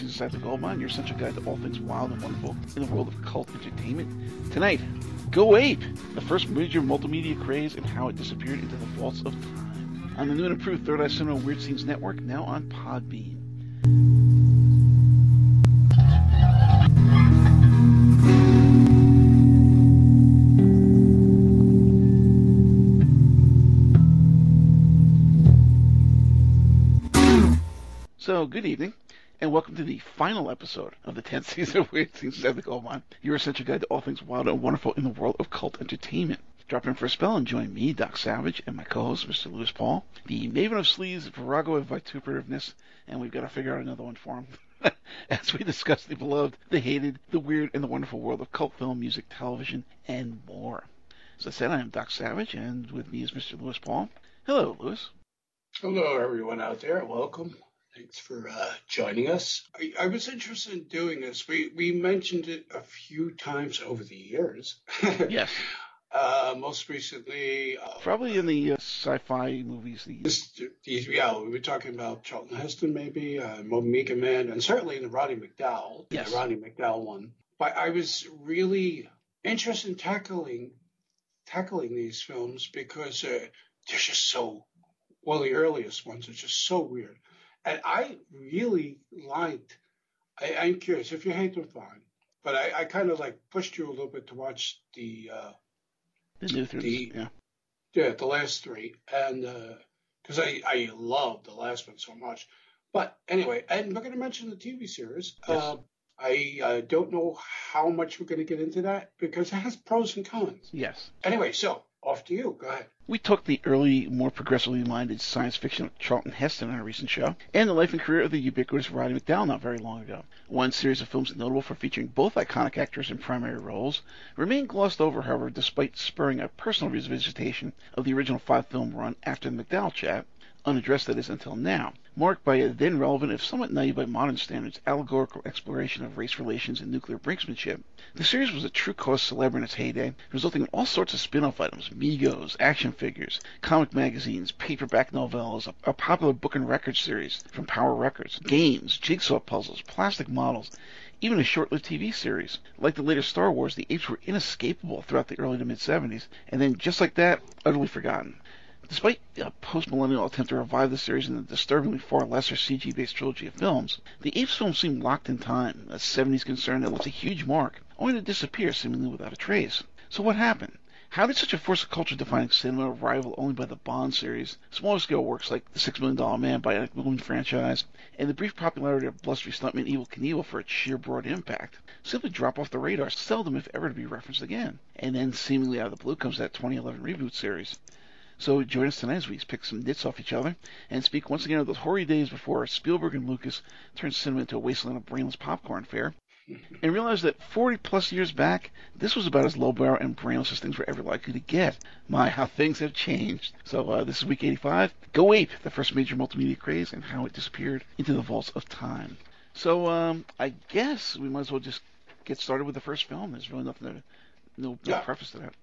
Inside the Gold Mine, your essential guide to all things wild and wonderful in the world of cult entertainment. Tonight, Go Ape, the first major multimedia craze and how it disappeared into the vaults of time. On the new and improved Third Eye Cinema Weird Scenes Network, now on Podbean. So, good evening, and welcome to the final episode of the 10th season of Weird Things Inside the Gold Mine, your essential guide to all things wild and wonderful in the world of cult entertainment. Drop in for a spell and join me, Doc Savage, and my co-host, Mr. Lewis Paul, the maven of sleaze, virago of vituperativeness, and we've got to figure out another one for him. As we discuss the beloved, the hated, the weird, and the wonderful world of cult film, music, television, and more. As I said, I am Doc Savage, and with me is Mr. Lewis Paul. Hello, Lewis. Hello, everyone out there. Welcome. Thanks for uh, joining us. I, I, was interested in doing this. We we mentioned it a few times over the years. yes. Uh, most recently, uh, probably in the uh, sci-fi movies. These, these, yeah, we were talking about Charlton Heston, maybe uh, Omega Man, and certainly in the Roddy McDowall, yes. the Roddy McDowall one. But I was really interested in tackling tackling these films because uh, they're just so well. The earliest ones are just so weird. And I really liked. I, am curious if you hate them, fine. But I, I kind of like pushed you a little bit to watch the uh, the new three, yeah, yeah, the last three, and because uh, I I love the last one so much. But anyway, and we're going to mention the TV series. Yes. Uh, I uh, don't know how much we're going to get into that because it has pros and cons. Yes. Anyway, so off to you. Go ahead. We took the early, more progressively minded science fiction of Charlton Heston in a recent show, and the life and career of the ubiquitous Roddy McDowall not very long ago. One series of films notable for featuring both iconic actors in primary roles remain glossed over, however, despite spurring a personal revisitation of the original five film run after the McDowall chat, unaddressed that is until now, marked by a then relevant, if somewhat naive by modern standards, allegorical exploration of race relations and nuclear brinksmanship. The series was a true cause celebre in its heyday, resulting in all sorts of spin-off items, Megos, action figures, comic magazines, paperback novellas, a, a popular book and record series from Power Records, games, jigsaw puzzles, plastic models, even a short-lived TV series. Like the later Star Wars, the apes were inescapable throughout the early to mid-70s, and then just like that, utterly forgotten. Despite a post-millennial attempt to revive the series in the disturbingly far lesser CG-based trilogy of films, the Apes film seemed locked in time, a 70s concern that left a huge mark, only to disappear seemingly without a trace. So what happened? How did such a force of culture-defining cinema rival only by the Bond series, smaller-scale works like The Six Million Dollar Man by Bionic Woman franchise, and the brief popularity of blustery stuntman Evel Knievel for its sheer broad impact, simply drop off the radar, seldom if ever to be referenced again? And then, seemingly out of the blue, comes that 2011 reboot series. So join us tonight as we pick some nits off each other and speak once again of those hoary days before Spielberg and Lucas turned cinema into a wasteland of brainless popcorn fare. and realize that 40 plus years back, this was about as lowbrow and brainless as things were ever likely to get. My, how things have changed. So uh, this is week 85. Go Ape, the first major multimedia craze, and how it disappeared into the vaults of time. So um, I guess we might as well just get started with the first film. There's really nothing to, no, no Yeah. preface to that.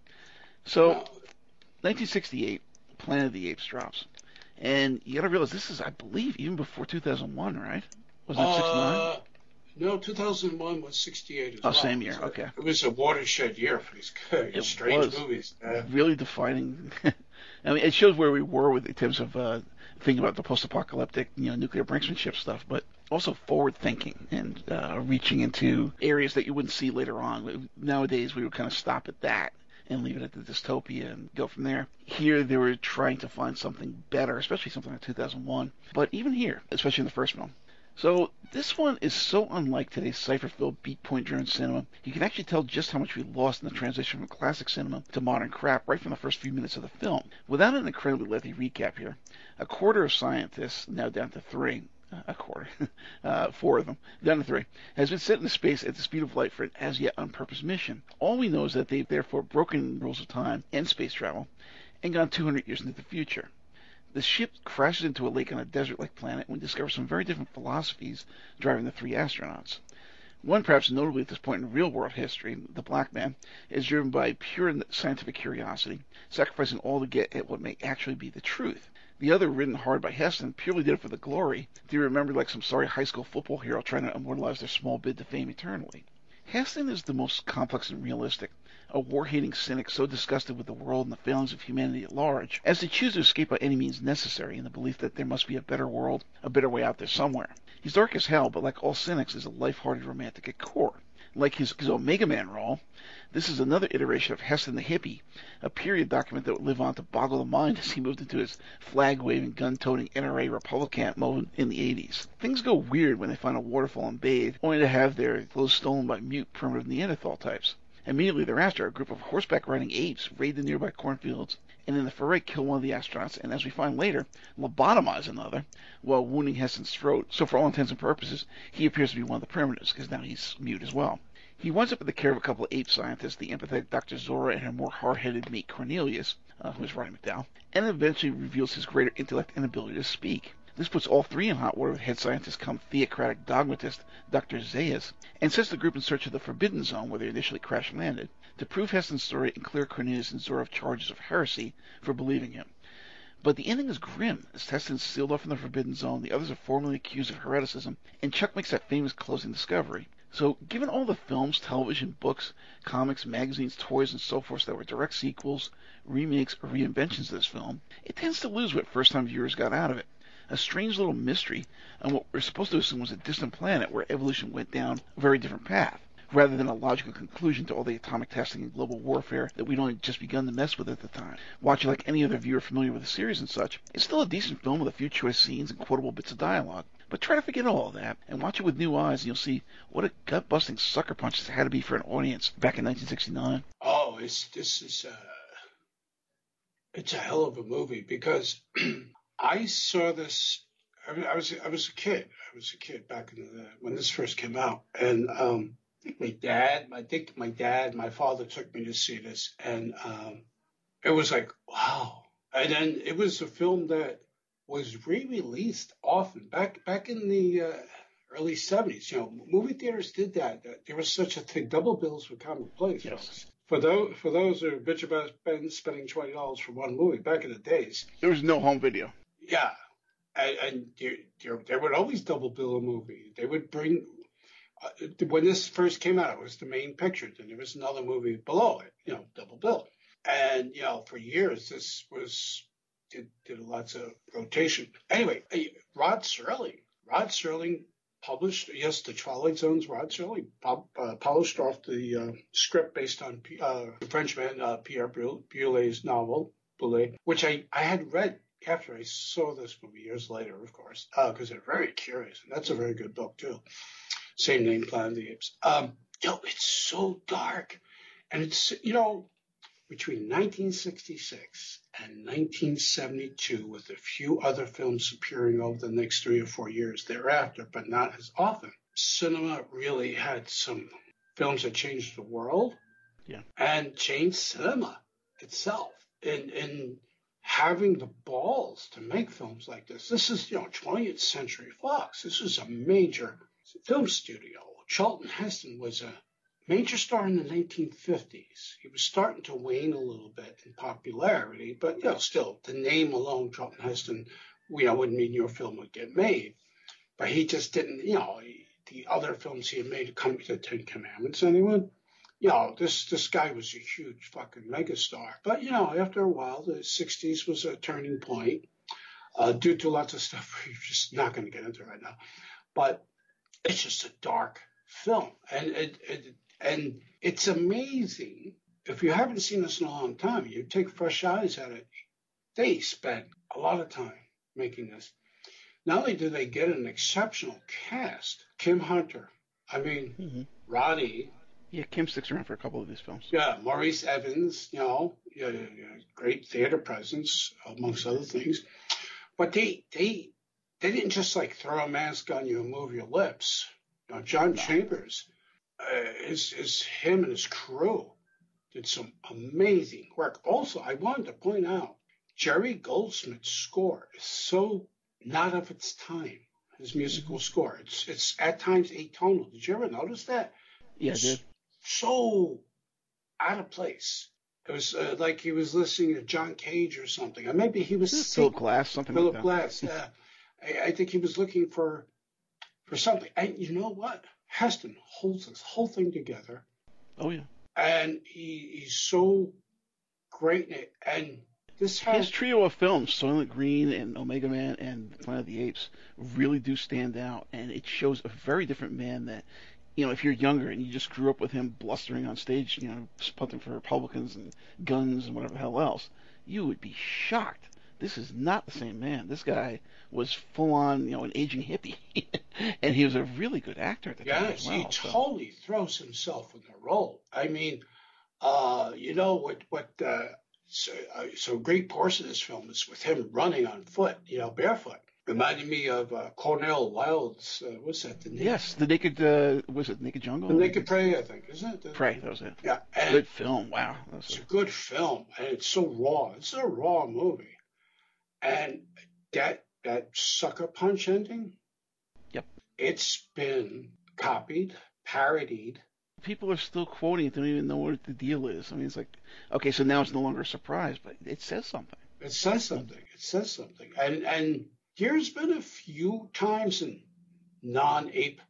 So 1968, Planet of the Apes drops. And you got to realize this is, I believe, even before 2001, right? Was it 69? Uh, no, 2001 was 68 as Oh, well. same year, It was a- okay. It was a watershed year for these It strange was. movies. Uh, really defining. I mean, it shows where we were with in terms of uh, thinking about the post-apocalyptic, you know, nuclear brinksmanship stuff, but also forward-thinking and uh, reaching into areas that you wouldn't see later on. Nowadays, we would kind of stop at that and leave it at the dystopia and go from there. Here, they were trying to find something better, especially something like 2001. But even here, especially in the first film. So this one is so unlike today's cipher-filled beat point-driven cinema. You can actually tell just how much we lost in the transition from classic cinema to modern crap right from the first few minutes of the film. Without an incredibly lengthy recap here, a quarter of scientists, now down to three, a quarter, uh, four of them, down to three, has been sent into space at the speed of light for an as yet unpurposed mission. All we know is that they've therefore broken rules of time and space travel and gone 200 years into the future. The ship crashes into a lake on a desert-like planet and we discover some very different philosophies driving the three astronauts. One, perhaps notably at this point in real-world history, the black man, is driven by pure scientific curiosity, sacrificing all to get at what may actually be the truth. The other, ridden hard by Heston, purely did it for the glory. They remembered like some sorry high school football hero trying to immortalize their small bid to fame eternally. Heston is the most complex and realistic, a war-hating cynic so disgusted with the world and the failings of humanity at large as to choose to escape by any means necessary in the belief that there must be a better world, a better way out there somewhere. He's dark as hell, but like all cynics, is a life-hearted romantic at core. Like his, his Omega Man role, this is another iteration of Heston the Hippie, a period document that would live on to boggle the mind as he moved into his flag-waving, gun-toting NRA Republican mode in the 80s. Things go weird when they find a waterfall and bathe, only to have their clothes stolen by mute, primitive Neanderthal types. Immediately thereafter, a group of horseback riding apes raid the nearby cornfields and in the foray kill one of the astronauts and, as we find later, lobotomize another while wounding Heston's throat. So, for all intents and purposes, he appears to be one of the primitives because now he's mute as well. He winds up in the care of a couple of ape scientists, the empathetic Dr. Zira and her more hard-headed mate Cornelius, uh, who is Roddy McDowall, and eventually reveals his greater intellect and ability to speak. This puts all three in hot water with head scientist come theocratic dogmatist Dr. Zaius, and sets the group in search of the Forbidden Zone where they initially crash landed, to prove Heston's story and clear Cornelius and Zira of charges of heresy for believing him. But the ending is grim, as Heston's sealed off in the Forbidden Zone, the others are formally accused of hereticism, and Chuck makes that famous closing discovery. So, given all the films, television, books, comics, magazines, toys, and so forth that were direct sequels, remakes, or reinventions of this film, it tends to lose what first time viewers got out of it a strange little mystery on what we're supposed to assume was a distant planet where evolution went down a very different path, rather than a logical conclusion to all the atomic testing and global warfare that we'd only just begun to mess with at the time. Watching like any other viewer familiar with the series and such, it's still a decent film with a few choice scenes and quotable bits of dialogue. But try to forget all that and watch it with new eyes, and you'll see what a gut-busting sucker punch this had to be for an audience back in 1969. Oh, it's this is uh, it's a hell of a movie because I saw this. I was I was a kid. I was a kid back in the, when this first came out, and um, my dad, I think my dad, my father took me to see this, and um, it was like wow. And then it was a film that was re-released often back back in the uh, early '70s. You know, movie theaters did that. There was such a thing. Double bills were commonplace. Yes. For those for those who bitch about spending twenty dollars for one movie back in the days, there was no home video. Yeah, and, and they, would always double bill a movie. They would bring uh, when this first came out, it was the main picture. Then there was another movie below it, you know, double bill. And you know, for years this was did, did lots of rotation. Anyway, Rod Serling, Rod Serling published yes, the Twilight Zone's Rod Serling pub, uh, polished off the uh, script based on uh, the Frenchman uh, Pierre Boulle's novel, Boulet, which I I had read after I saw this movie years later, of course, because uh, they're very curious. And that's a very good book, too. Same name, Planet of the Apes. Um, yo, it's so dark. And it's, you know, between 1966 and 1972, with a few other films appearing over the next three or four years thereafter, but not as often, cinema really had some films that changed the world yeah. and changed cinema itself. In and having the balls to make films like this. This is, you know, 20th Century Fox. This is a major film studio. Charlton Heston was a major star in the 1950s. He was starting to wane a little bit in popularity, but, you know, still, the name alone, Charlton Heston, you know, wouldn't mean your film would get made. But he just didn't, you know, the other films he had made, come to the Ten Commandments, anyone? You know, this this guy was a huge fucking megastar. But you know, after a while, the '60s was a turning point uh, due to lots of stuff we're just not going to get into right now. But it's just a dark film, and it, it, and it's amazing. If you haven't seen this in a long time, you take fresh eyes at it. They spent a lot of time making this. Not only do they get an exceptional cast, Kim Hunter, I mean, mm-hmm. Roddy, yeah, Kim sticks around for a couple of these films. Yeah, Maurice Evans, you know, yeah, yeah, great theater presence amongst other things. But they they they didn't just like throw a mask on you and move your lips. You know, John no. Chambers, uh, is is him and his crew did some amazing work. Also, I wanted to point out Jerry Goldsmith's score is so not of its time. His musical mm-hmm. score, it's it's at times atonal. Did you ever notice that? Yeah, so out of place. It was uh, like he was listening to John Cage or something, or maybe he was Philip Glass, something Philip like that. Glass. Yeah, I, I think he was looking for for something. And you know what? Heston holds this whole thing together, Oh yeah. and he, he's so great in it. And this has His trio of films, Soylent Green and Omega Man and Planet of the Apes, really do stand out, and it shows a very different man that, you know, if you're younger and you just grew up with him blustering on stage, you know, punting for Republicans and guns and whatever the hell else, you would be shocked. This is not the same man. This guy was full on, you know, an aging hippie, and he was a really good actor at the time Yes, well. he so- totally throws himself in the role. I mean, uh, you know what? What? Uh, so, uh, so a great portion of this film is with him running on foot, you know, barefoot. Reminded me of uh, Cornel Wilde's. Uh, what's that? The Naked, Yes, the Naked, uh, was it Naked Jungle? the Naked Prey, I think, isn't it? The- Prey, that was it. Yeah, and Good film. Wow. It's a- a good film, and it's so raw. It's a raw movie, and that that sucker punch ending. Yep. It's been copied, parodied. people are still quoting it. They don't even know what the deal is. I mean, it's like, okay, so now it's no longer a surprise, but it says something. It says something. It says something. And and there's been a few times in non-ape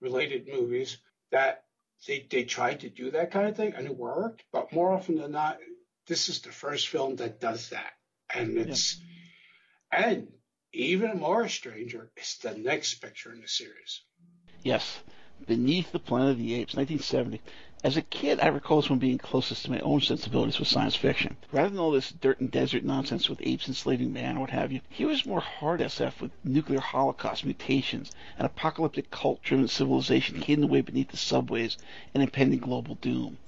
related movies that they they tried to do that kind of thing and it worked, but more often than not, this is the first film that does that. And it's and even more stranger is the next picture in the series. Yes, Beneath the Planet of the Apes, 1970. As a kid, I recall this one being closest to my own sensibilities with science fiction. Rather than all this dirt and desert nonsense with apes enslaving man or what have you, here was more hard SF with nuclear holocaust, mutations, an apocalyptic cult-driven civilization hidden away beneath the subways, and impending global doom.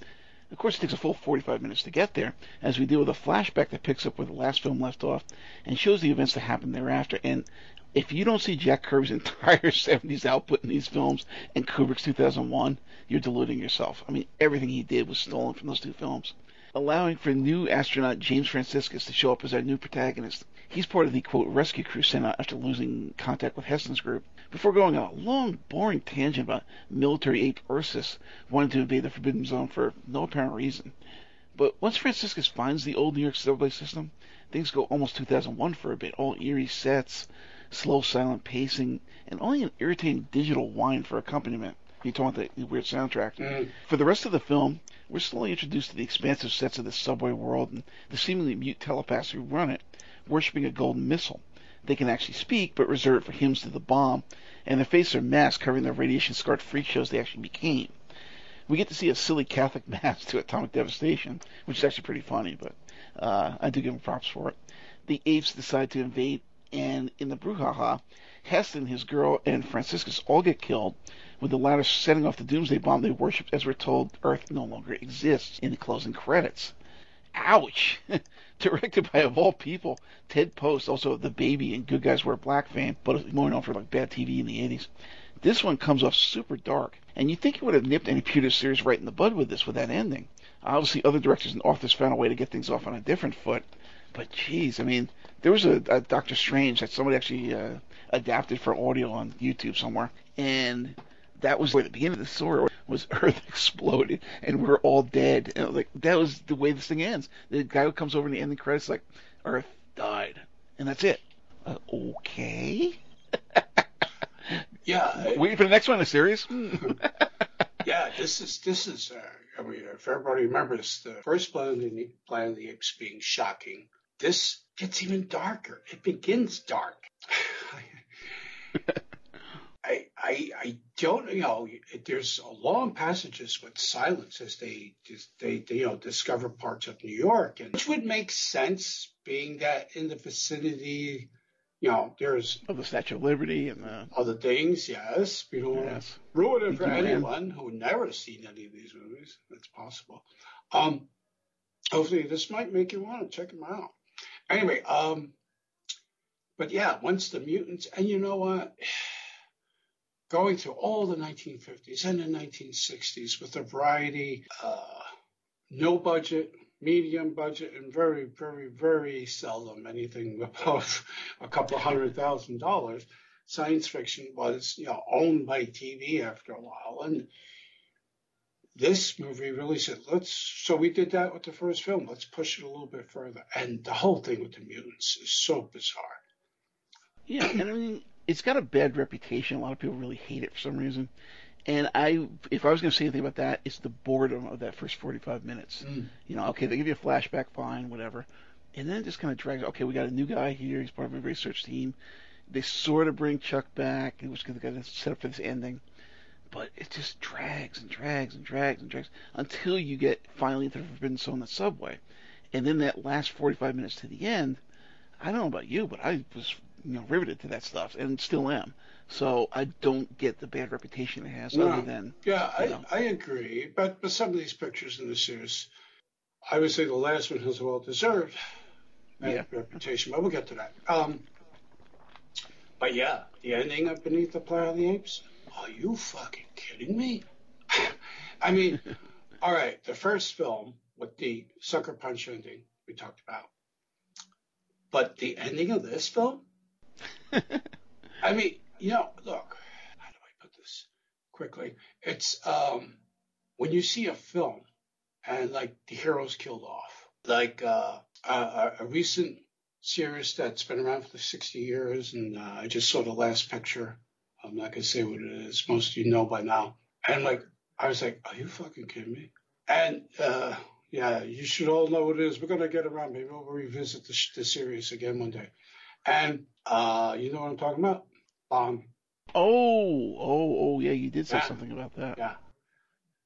Of course, it takes a full 45 minutes to get there, as we deal with a flashback that picks up where the last film left off and shows the events that happened thereafter. And if you don't see Jack Kirby's entire 70s output in these films and Kubrick's 2001, you're deluding yourself. I mean, everything he did was stolen from those two films. Allowing for new astronaut James Franciscus to show up as our new protagonist. He's part of the quote rescue crew sent out after losing contact with Heston's group. Before going on a long, boring tangent about military ape Ursus wanting to invade the Forbidden Zone for no apparent reason. But once Franciscus finds the old New York subway system, things go almost 2001 for a bit. All eerie sets, slow, silent pacing, and only an irritating digital whine for accompaniment. You're talking about the weird soundtrack. Mm. For the rest of the film, we're slowly introduced to the expansive sets of the subway world and the seemingly mute telepaths who run it, worshipping a golden missile. They can actually speak, but reserve it for hymns to the bomb, and their faces are masks covering the radiation-scarred freak shows they actually became. We get to see a silly Catholic mass to atomic devastation, which is actually pretty funny, but uh, I do give them props for it. The apes decide to invade, and in the brouhaha, Heston, his girl, and Franciscus all get killed, with the latter setting off the doomsday bomb they worshipped as we're told Earth no longer exists in the closing credits. Ouch! Directed by, of all people, Ted Post, also the baby and Good Guys Wear Black fan, but more known for like bad TV in the 80s. This one comes off super dark, and you think he would have nipped any Pewter series right in the bud with this, with that ending. Obviously, other directors and authors found a way to get things off on a different foot, but geez, I mean, there was a, a Doctor Strange that somebody actually uh, adapted for audio on YouTube somewhere, and that was where the beginning of the story was Earth exploded and we're all dead. And like, that was the way this thing ends. The guy who comes over in the ending credits like, Earth died, and that's it. Uh, okay. Yeah, Waiting for the next one in the series. Yeah. This is this is. Uh, I mean, if everybody remembers the first Planet of the, Planet of the Apes being shocking, this gets even darker. It begins dark. I, I, I don't, you know, there's long passages with silence as they, they, they, you know, discover parts of New York, and which would make sense, being that in the vicinity, you know, there's of the Statue of Liberty and the other things. Yes, we don't yes. ruin it for anyone who never seen any of these movies. That's possible. Um, hopefully, this might make you want to check them out. Anyway, um, but yeah, once the mutants, and you know what? going through all the 1950s and the 1960s with a variety, uh, no budget, medium budget, and very, very, very seldom anything above a couple hundred thousand dollars. Science fiction was, you know, owned by TV after a while, and this movie really said, let's, so we did that with the first film. Let's push it a little bit further. And the whole thing with the mutants is so bizarre. Yeah, and I mean, it's got a bad reputation. A lot of people really hate it for some reason. And I, if I was going to say anything about that, it's the boredom of that first 45 minutes. Mm. You know, okay, they give you a flashback, fine, whatever. And then it just kind of drags. Okay, we got a new guy here. He's part of a research team. They sort of bring Chuck back, which they got to get set up for this ending. But it just drags and drags and drags and drags until you get finally the Forbidden Zone, the subway. And then that last 45 minutes to the end, I don't know about you, but I was you know riveted to that stuff and still am. So I don't get the bad reputation it has, No. other than Yeah, I, know. I agree. But, but some of these pictures in the series, I would say the last one has well deserved Yeah. reputation, but we'll get to that. Um, but yeah, the ending of Beneath the Planet of the Apes. Are you fucking kidding me? I mean, all right, the first film with the sucker punch ending we talked about, but the ending of this film. I mean, you know, look, how do I put this quickly? It's um, when you see a film and like the hero's killed off, like uh, a, a- recent series that's been around for 60 years, and uh, I just saw the last picture. I'm not gonna say what it is. Most of you know by now. And like, I was like, are you fucking kidding me? And uh, yeah, you should all know what it is. We're gonna get around. Maybe we'll revisit the, the series again one day. And uh, you know what I'm talking about? Bond. oh, oh, oh, yeah, you did say Yeah. something about that. Yeah.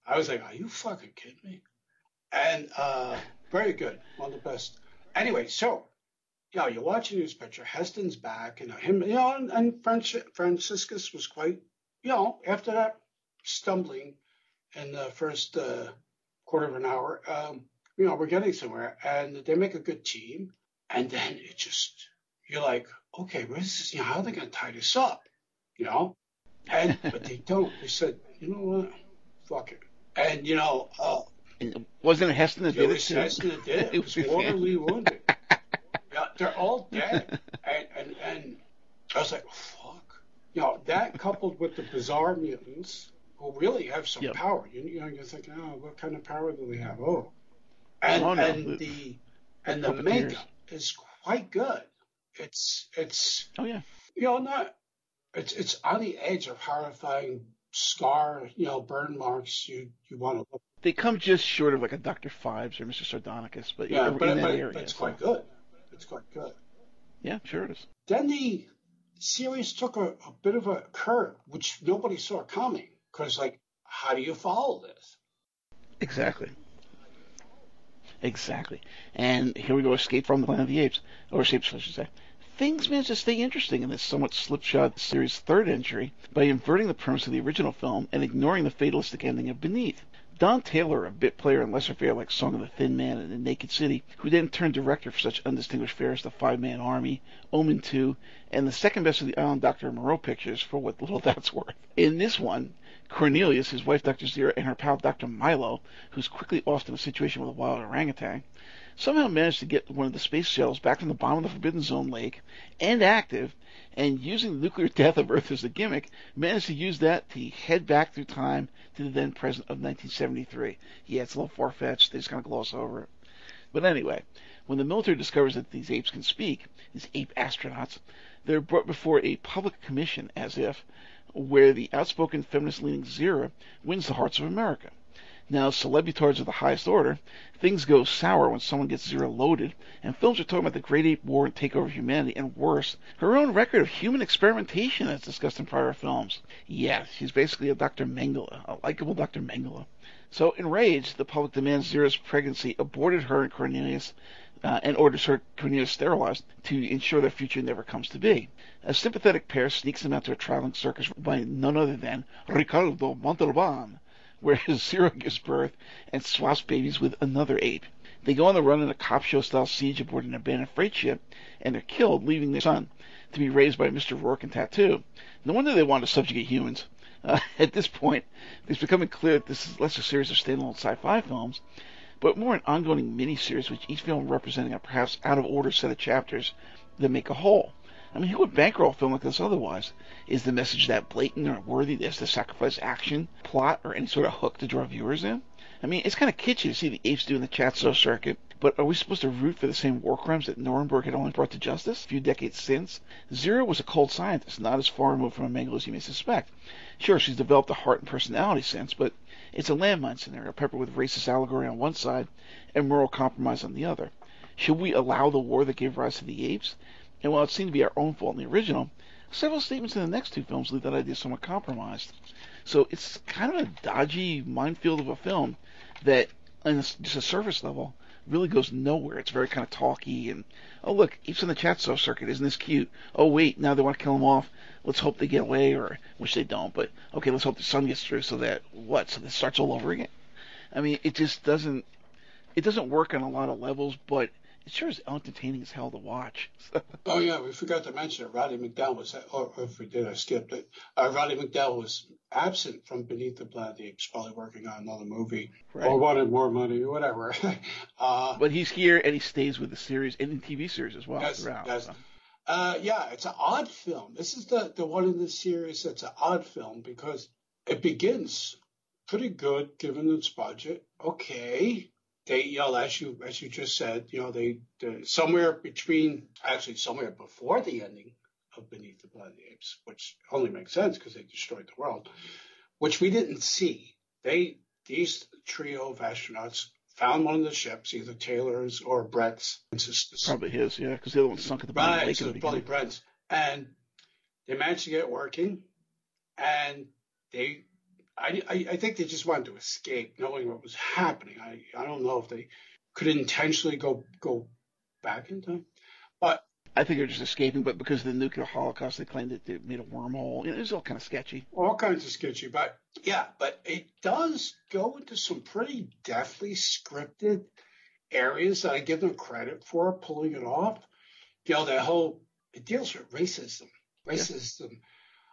I was like, are you fucking kidding me? And uh, very good. One of the best. Anyway, so, you know, you're watching this picture. Heston's back, and him, you know, and, and Franci- Franciscus was quite, you know, after that stumbling in the first uh, quarter of an hour, um, you know, we're getting somewhere. And they make a good team. And then it just, you're like, okay, where's this, you know, how are they going to tie this up? You know? And, but they don't. They said, you know what? Fuck it. And, you know, uh, And wasn't it Heston that did it It was? Heston that did it. It was was mortally wounded. They're all dead. And, and, and I was like, fuck. You know, that coupled with the bizarre mutants who really have some Yep. power. You, you know, you're thinking, oh, what kind of power do they have? Oh. And, Oh, no. and the and the makeup is quite good. It's it's Oh yeah. you know not it's it's on the edge of horrifying scar you know burn marks you you want to look They come just short of like a Doctor Phibes or Mr. Sardonicus, but yeah in but, that but, area. but it's so- quite good it's quite good Yeah, sure it is. then the series took a, a bit of a curve which nobody saw coming because like how do you follow this Exactly. Exactly. And here we go, Escape from the Planet of the Apes. Or Apes, I should say. Things managed to stay interesting in this somewhat slipshod series' third entry by inverting the premise of the original film and ignoring the fatalistic ending of Beneath. Don Taylor, a bit player in lesser fare like Song of the Thin Man and The Naked City, who then turned director for such undistinguished fare as The Five Man Army, Omen 2, and the second best of the Island Dr. Moreau pictures for what little that's worth. In this one, Cornelius, his wife Dr. Zira, and her pal Dr. Milo, who's quickly off in a situation with a wild orangutan, somehow managed to get one of the space shuttles back from the bottom of the Forbidden Zone lake and active, and using the nuclear death of Earth as a gimmick, managed to use that to head back through time to the then present of 1973. Yeah, it's a little far fetched. They just kind of gloss over it. But anyway, when the military discovers that these apes can speak, these ape astronauts, they're brought before a public commission as if, where the outspoken feminist leaning Zira wins the hearts of America. Now, celebritards of the highest order, things go sour when someone gets Zira loaded, and films are talking about the Great Ape War and takeover of humanity, and worse, her own record of human experimentation as discussed in prior films. Yeah, she's basically a Dr. Mengele, a likable Dr. Mengele. So, enraged, the public demands Zira's pregnancy aborted her and Cornelius, uh, and orders her Cornelius sterilized to ensure their future never comes to be. A sympathetic pair sneaks them out to a traveling circus by none other than Ricardo Montalban, where his Zira gives birth and swaps babies with another ape. They go on the run in a cop show style siege aboard an abandoned freight ship, and they're killed, leaving their son to be raised by Mr. Roarke and Tattoo. No wonder they want to subjugate humans. Uh, at this point, it's becoming clear that this is less a series of standalone sci-fi films, but more an ongoing mini-series with each film representing a perhaps out-of-order set of chapters that make a whole. I mean, who would bankroll a film like this otherwise? Is the message that blatant or worthy to sacrifice action, plot, or any sort of hook to draw viewers in? I mean, it's kind of kitschy to see the apes doing the Chatsworth circuit, but are we supposed to root for the same war crimes that Nuremberg had only brought to justice a few decades since? Zira was a cold scientist, not as far removed from a Mengele as you may suspect. Sure, she's developed a heart and personality sense, but it's a landmine scenario peppered with racist allegory on one side and moral compromise on the other. Should we allow the war that gave rise to the apes? And while it seemed to be our own fault in the original, several statements in the next two films leave that idea somewhat compromised. So it's kind of a dodgy minefield of a film that, on just a surface level, really goes nowhere. It's very kind of talky and oh look, Apes in the Chatsworth circuit, isn't this cute? Oh wait, now they want to kill him off. Let's hope they get away, or which they don't. But okay, let's hope the sun gets through so that what? So this starts all over again. I mean, it just doesn't. It doesn't work on a lot of levels, but it sure is entertaining as hell to watch. oh yeah, we forgot to mention it. Roddy McDowall was, or if we did, I skipped it. Uh, Roddy McDowall was absent from Beneath the Planet of the Apes, probably working on another movie right. or wanted more money, or whatever. uh, but he's here and he stays with the series and the TV series as well that's, throughout. That's, so. uh, yeah, it's an odd film. This is the the one in the series that's an odd film because it begins pretty good given its budget. Okay, they, you know, as you as you just said, you know, they, somewhere between actually somewhere before the ending of Beneath the Planet of the Apes, which only makes sense because they destroyed the world, which we didn't see. They these trio of astronauts found one of the ships, either Taylor's or Brent's. Probably his, yeah, because the other one sunk at the bottom right, of the lake. So probably Brent's, and they managed to get it working, and they I, I, I think they just wanted to escape, knowing what was happening. I, I don't know if they could intentionally go go back in time, but I think they're just escaping. But because of the nuclear holocaust, they claimed that they made a wormhole. You know, it was all kind of sketchy. All kinds of sketchy, but yeah, but it does go into some pretty deftly scripted areas that I give them credit for pulling it off. You know, that whole it deals with racism, racism, yeah.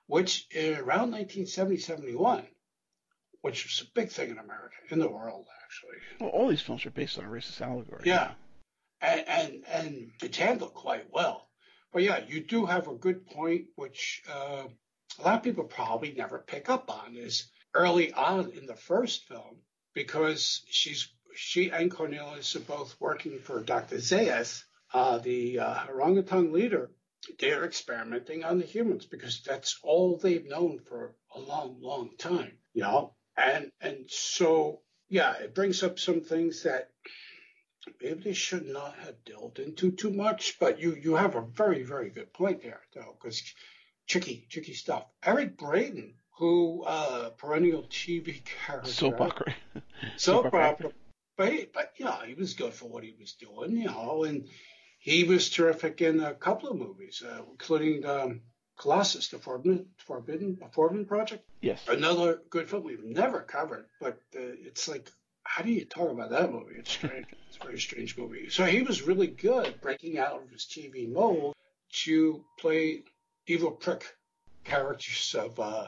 which around 1970, 71 which is a big thing in America, in the world, actually. Well, all these films are based on a racist allegory. Yeah, and and, and it's handled quite well. But yeah, you do have a good point, which uh, a lot of people probably never pick up on is early on in the first film because she's she and Cornelius are both working for Dr. Zaius, uh, the uh, orangutan leader. They're experimenting on the humans because that's all they've known for a long, long time. You know, and and so yeah, it brings up some things that maybe they should not have delved into too much. But you you have a very very good point there though, because tricky tricky stuff. Eric Braeden, who uh, perennial TV character, soap opera, soap opera, but he, but yeah, he was good for what he was doing, you know, and he was terrific in a couple of movies, uh, including um, Colossus, the Forbidden, Forbidden, Forbidden Project. Yes. Another good film we've never covered, but uh, it's like, how do you talk about that movie? It's strange. it's a very strange movie. So he was really good breaking out of his TV mold to play evil prick characters of uh,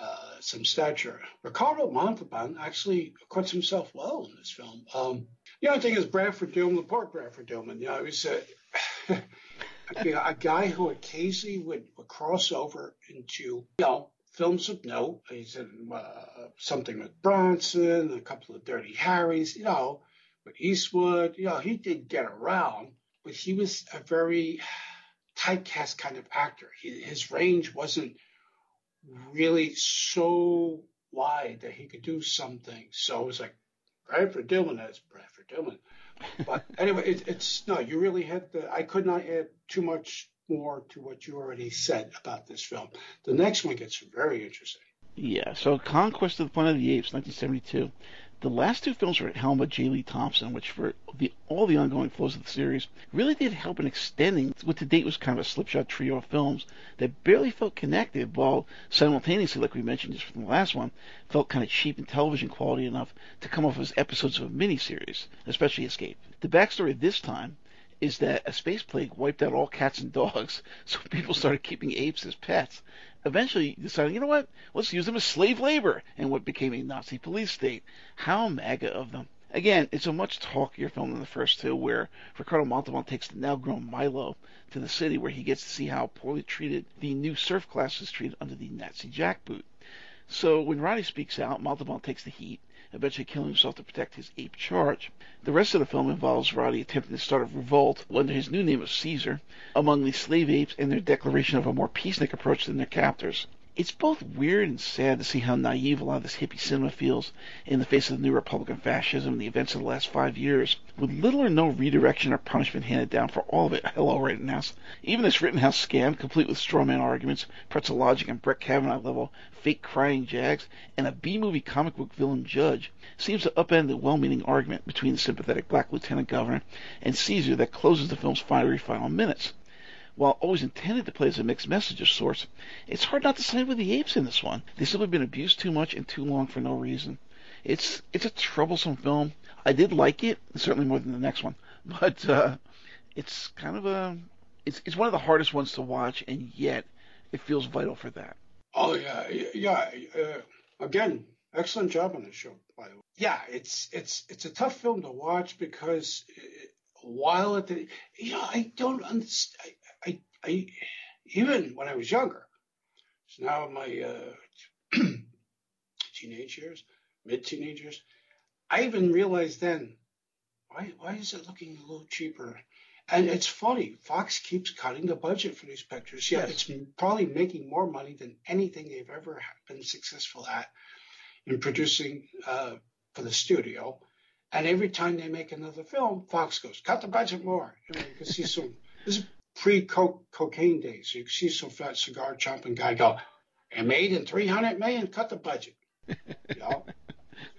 uh, some stature. Ricardo Montalban actually acquits himself well in this film. Um, the only thing is Bradford Dillman, the poor Bradford Dillman, you know, he's uh, a, a guy who occasionally would, would cross over into, you know, films of note. He's in uh, something with Bronson, a couple of Dirty Harrys, you know, with Eastwood. You know, he did get around, but he was a very typecast kind of actor. He, his range wasn't really so wide that he could do something. So it was like Bradford Dillman as Bradford Dillman. But anyway, it, it's no, you really had the. I could not add too much more to what you already said about this film. The next one gets very interesting. Yeah, so Conquest of the Planet of the Apes, 1972. The last two films were at helm by J. Lee Thompson, which for the, all the ongoing flows of the series really did help in extending what to date was kind of a slipshod trio of films that barely felt connected, while simultaneously, like we mentioned just from the last one, felt kind of cheap and television quality enough to come off as episodes of a miniseries, especially Escape. The backstory this time is that a space plague wiped out all cats and dogs, so people started keeping apes as pets. Eventually, deciding, you know what, let's use them as slave labor, and what became a Nazi police state. How MAGA of them. Again, it's a much talkier film than the first two, where Ricardo Montalban takes the now grown Milo to the city where he gets to see how poorly treated the new serf class is treated under the Nazi jackboot. So when Roddy speaks out, Montalban takes the heat, eventually killing himself to protect his ape charge. The rest of the film involves Roddy attempting to start a revolt under his new name of Caesar among the slave apes and their declaration of a more peacenik approach than their captors. It's both weird and sad to see how naive a lot of this hippie cinema feels in the face of the new Republican fascism and the events of the last five years, with little or no redirection or punishment handed down for all of it. Hello, Rittenhouse. Even this Rittenhouse scam, complete with strawman arguments, pretzel logic, and Brett Kavanaugh level fake crying jags, and a B-movie comic book villain judge, seems to upend the well-meaning argument between the sympathetic black lieutenant governor and Caesar that closes the film's fiery final minutes while always intended to play as a mixed message of sorts, it's hard not to side with the apes in this one. They've simply been abused too much and too long for no reason. It's it's a troublesome film. I did like it, certainly more than the next one, but uh, it's kind of a it's it's one of the hardest ones to watch, and yet it feels vital for that. Oh yeah, yeah. Uh, again, excellent job on the show, by the way. Yeah, it's it's it's a tough film to watch because it, while it, you know, I don't understand. I, even when I was younger, it's now my uh, teenage years, mid teenage years, I even realized then, why why is it looking a little cheaper? And it's funny, Fox keeps cutting the budget for these pictures. Yeah, yes. it's probably making more money than anything they've ever been successful at in producing uh, for the studio. And every time they make another film, Fox goes, cut the budget more. You, know, you can see some. This is pre-cocaine days. You see some fat cigar chomping guy go, and made in 300 million, cut the budget. You know,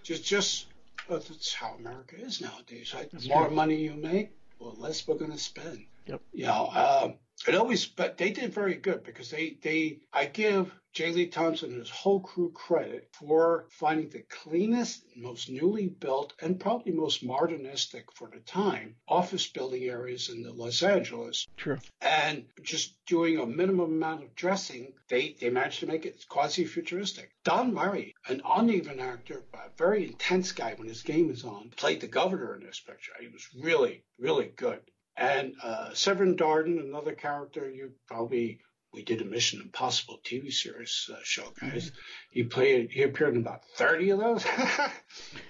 just just well, that's how America is nowadays. Right? The more true. money you make, well, less we're going to spend. Yep. You know, uh, it always, but they did very good because they, they, I give J. Lee Thompson and his whole crew credit for finding the cleanest, most newly built, and probably most modernistic for the time office building areas in the Los Angeles. True. And just doing a minimum amount of dressing, they, they managed to make it quasi futuristic. Don Murray, an uneven actor, a very intense guy when his game is on, played the governor in this picture. He was really, really good. And uh, Severn Darden, another character you probably we did a Mission Impossible TV series uh, show, guys. Mm-hmm. He played he appeared in about thirty of those.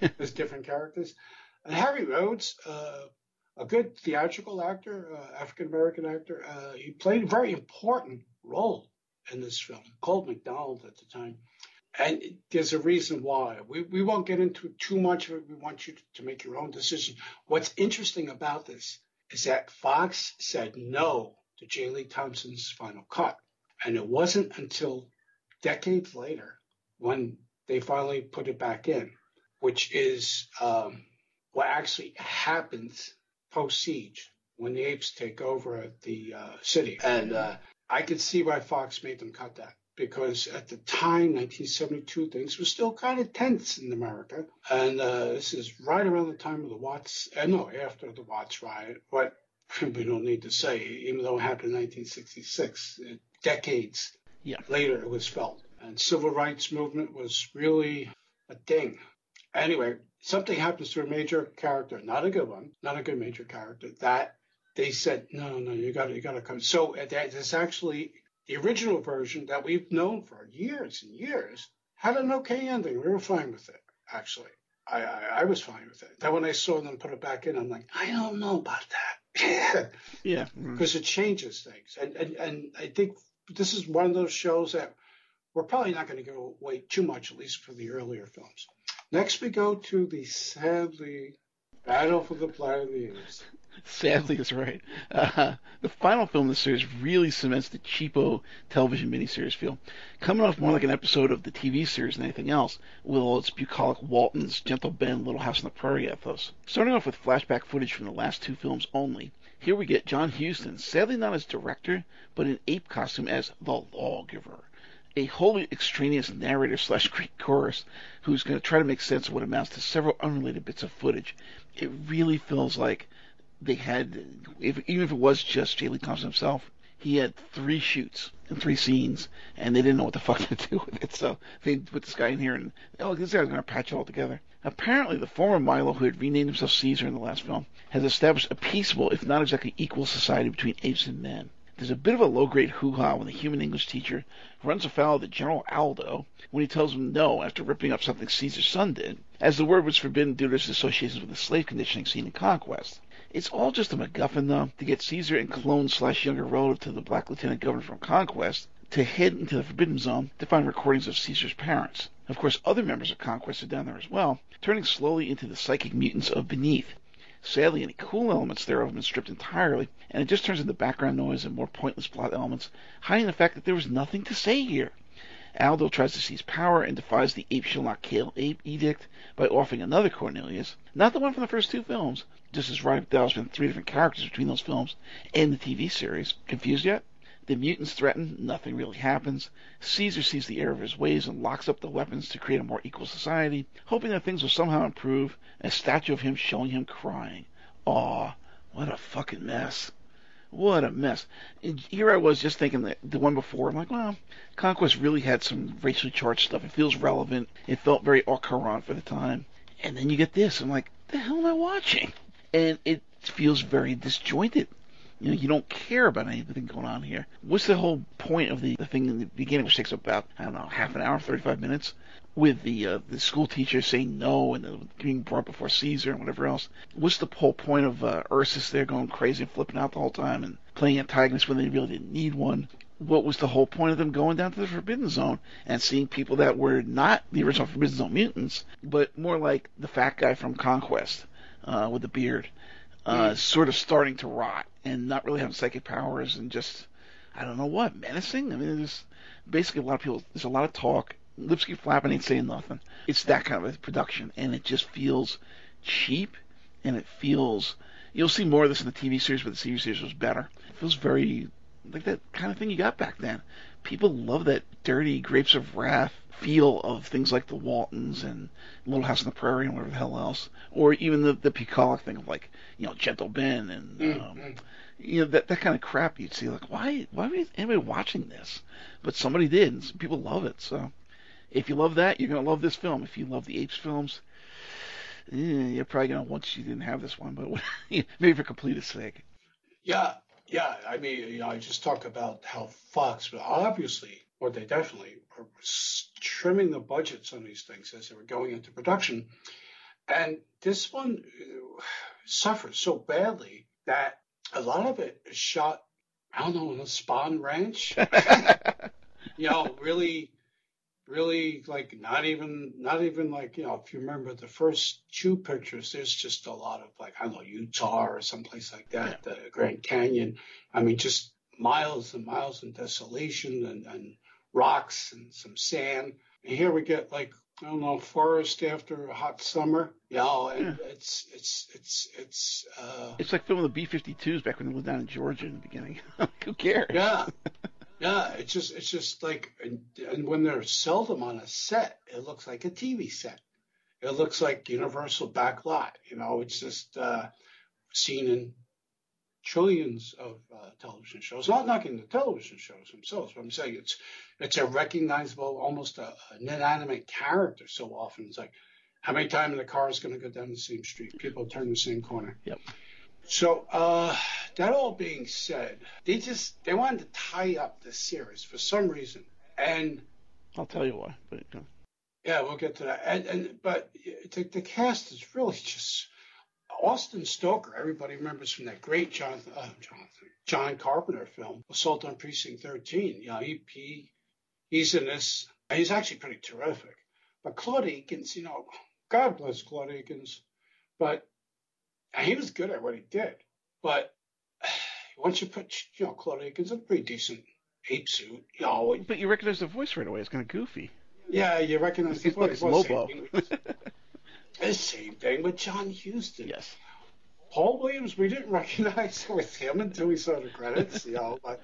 There's different characters. And Hari Rhodes, uh, a good theatrical actor, uh, African American actor, uh, he played a very important role in this film. Called McDonald at the time. And there's a reason why. We, we won't get into too much of it. We want you to make your own decision. What's interesting about this is that Fox said no to J. Lee Thompson's final cut. And it wasn't until decades later when they finally put it back in, which is um, what actually happens post siege when the apes take over the uh, city. And uh, I could see why Fox made them cut that because at the time, 1972, things were still kind of tense in America. And uh, this is right around the time of the Watts, uh, no, after the Watts riot, what we don't need to say, even though it happened in 1966, uh, decades yeah. later it was felt. And civil rights movement was really a thing. Anyway, something happens to a major character, not a good one, not a good major character, that they said, no, no, you got you got to come. So uh, there's actually the original version that we've known for years and years had an okay ending. We were fine with it, actually. I, I, I was fine with it. Then when I saw them put it back in, I'm like, I don't know about that. Yeah. Because it changes things. And, and, and I think this is one of those shows that we're probably not going to go away too much, at least for the earlier films. Next, we go to the sadly Battle for the Planet of the Apes. Sadly, is right. Uh, the final film in the series really cements the cheapo television miniseries feel, coming off more like an episode of the TV series than anything else, with all its bucolic Waltons, Gentle Ben, Little House on the Prairie ethos. Starting off with flashback footage from the last two films only, here we get John Huston, sadly not as director, but in ape costume as the Lawgiver a wholly extraneous narrator slash Greek chorus who's going to try to make sense of what amounts to several unrelated bits of footage. It really feels like they had, if, even if it was just J. Lee Thompson himself, he had three shoots and three scenes, and they didn't know what the fuck to do with it. So they put this guy in here, and oh, this guy's to patch it all together. Apparently, the former Milo, who had renamed himself Caesar in the last film, has established a peaceable, if not exactly equal, society between apes and men. There's a bit of a low-grade hoo-ha when the human English teacher runs afoul of the General Aldo when he tells him no after ripping up something Caesar's son did, as the word was forbidden due to his associations with the slave conditioning seen in Conquest. It's all just a MacGuffin, though, to get Caesar and clone slash younger relative to the black lieutenant governor from Conquest to head into the Forbidden Zone to find recordings of Caesar's parents. Of course, other members of Conquest are down there as well, turning slowly into the psychic mutants of Beneath. Sadly, any cool elements thereof have been stripped entirely, and it just turns into background noise and more pointless plot elements, hiding the fact that there was nothing to say here. Aldo tries to seize power and defies the ape shall not kill ape edict by offering another Cornelius, not the one from the first two films, just as Roddy McDowall's been three different characters between those films and the TV series. Confused yet? The mutants threaten, nothing really happens. Caesar sees the error of his ways and locks up the weapons to create a more equal society, hoping that things will somehow improve. A statue of him showing him crying. Aw, what a fucking mess. What a mess. Here I was just thinking that the one before, I'm like, well, Conquest really had some racially charged stuff. It feels relevant. It felt very au courant for the time. And then you get this. I'm like, the hell am I watching? And it feels very disjointed. You know, you don't care about anything going on here. What's the whole point of the, the thing in the beginning, which takes about, I don't know, half an hour, 35 minutes, with the uh, the school teacher saying no and the, being brought before Caesar and whatever else? What's the whole point of uh, Ursus there going crazy and flipping out the whole time and playing antagonist when they really didn't need one? What was the whole point of them going down to the Forbidden Zone and seeing people that were not the original Forbidden Zone mutants, but more like the fat guy from Conquest uh, with the beard? uh, sort of starting to rot and not really having psychic powers and just I don't know what menacing. I mean, there's basically a lot of people. There's a lot of talk. Lips keep flapping, ain't saying nothing. It's that kind of a production, and it just feels cheap, and it feels. You'll see more of this in the TV series, but the TV series was better. It feels very like that kind of thing you got back then. People love that dirty Grapes of Wrath feel of things like the Waltons and Little House on the Prairie and whatever the hell else, or even the the bucolic thing of like you know Gentle Ben and mm-hmm. um, you know that that kind of crap you'd see like why why would anybody watching this? But somebody did, and people love it. So if you love that, you're gonna love this film. If you love the Apes films, eh, you're probably gonna want you didn't have this one, but maybe for completeness sake. Yeah, yeah. I mean, you know, I just talk about how Fox, obviously, or they definitely are trimming the budgets on these things as they were going into production. And this one uh, suffered so badly that a lot of it is shot, I don't know, in a Spahn Ranch. you know, really, really like not even, not even like, you know, if you remember the first two pictures, there's just a lot of like, I don't know, Utah or someplace like that, yeah. the Grand Canyon. I mean, just miles and miles in desolation and, and rocks and some sand. And here we get like I don't know forest after a hot summer. You know, and yeah. it's it's it's it's. Uh, it's like filming the B-52s back when they lived down in Georgia in the beginning. Who cares? Yeah. Yeah, it's just it's just like and, and when they're seldom on a set, it looks like a TV set. It looks like Universal backlot. You know, it's just uh, seen in trillions of uh, television shows. Not knocking the television shows themselves, but I'm saying it's it's a recognizable, almost a, an inanimate character. So often it's like, how many times the car is going to go down the same street? People turn the same corner. Yep. So uh, that all being said, they just they wanted to tie up the series for some reason, and I'll tell you why. But yeah, we'll get to that. And, and but the, the cast is really just Austin Stoker, everybody remembers from that great John, uh, Jonathan, John Carpenter film, Assault on Precinct 13. You know, he, he, he's in this, he's actually pretty terrific. But Claude Akins, you know, God bless Claude Akins, but he was good at what he did. But once you put, you know, Claude Akins in a pretty decent ape suit, you know. But you recognize the voice right away. It's kind of goofy. Yeah, you recognize the voice. It's Lobo. The same thing with John Huston. Yes. Paul Williams, we didn't recognize with him until we saw the credits, you know. But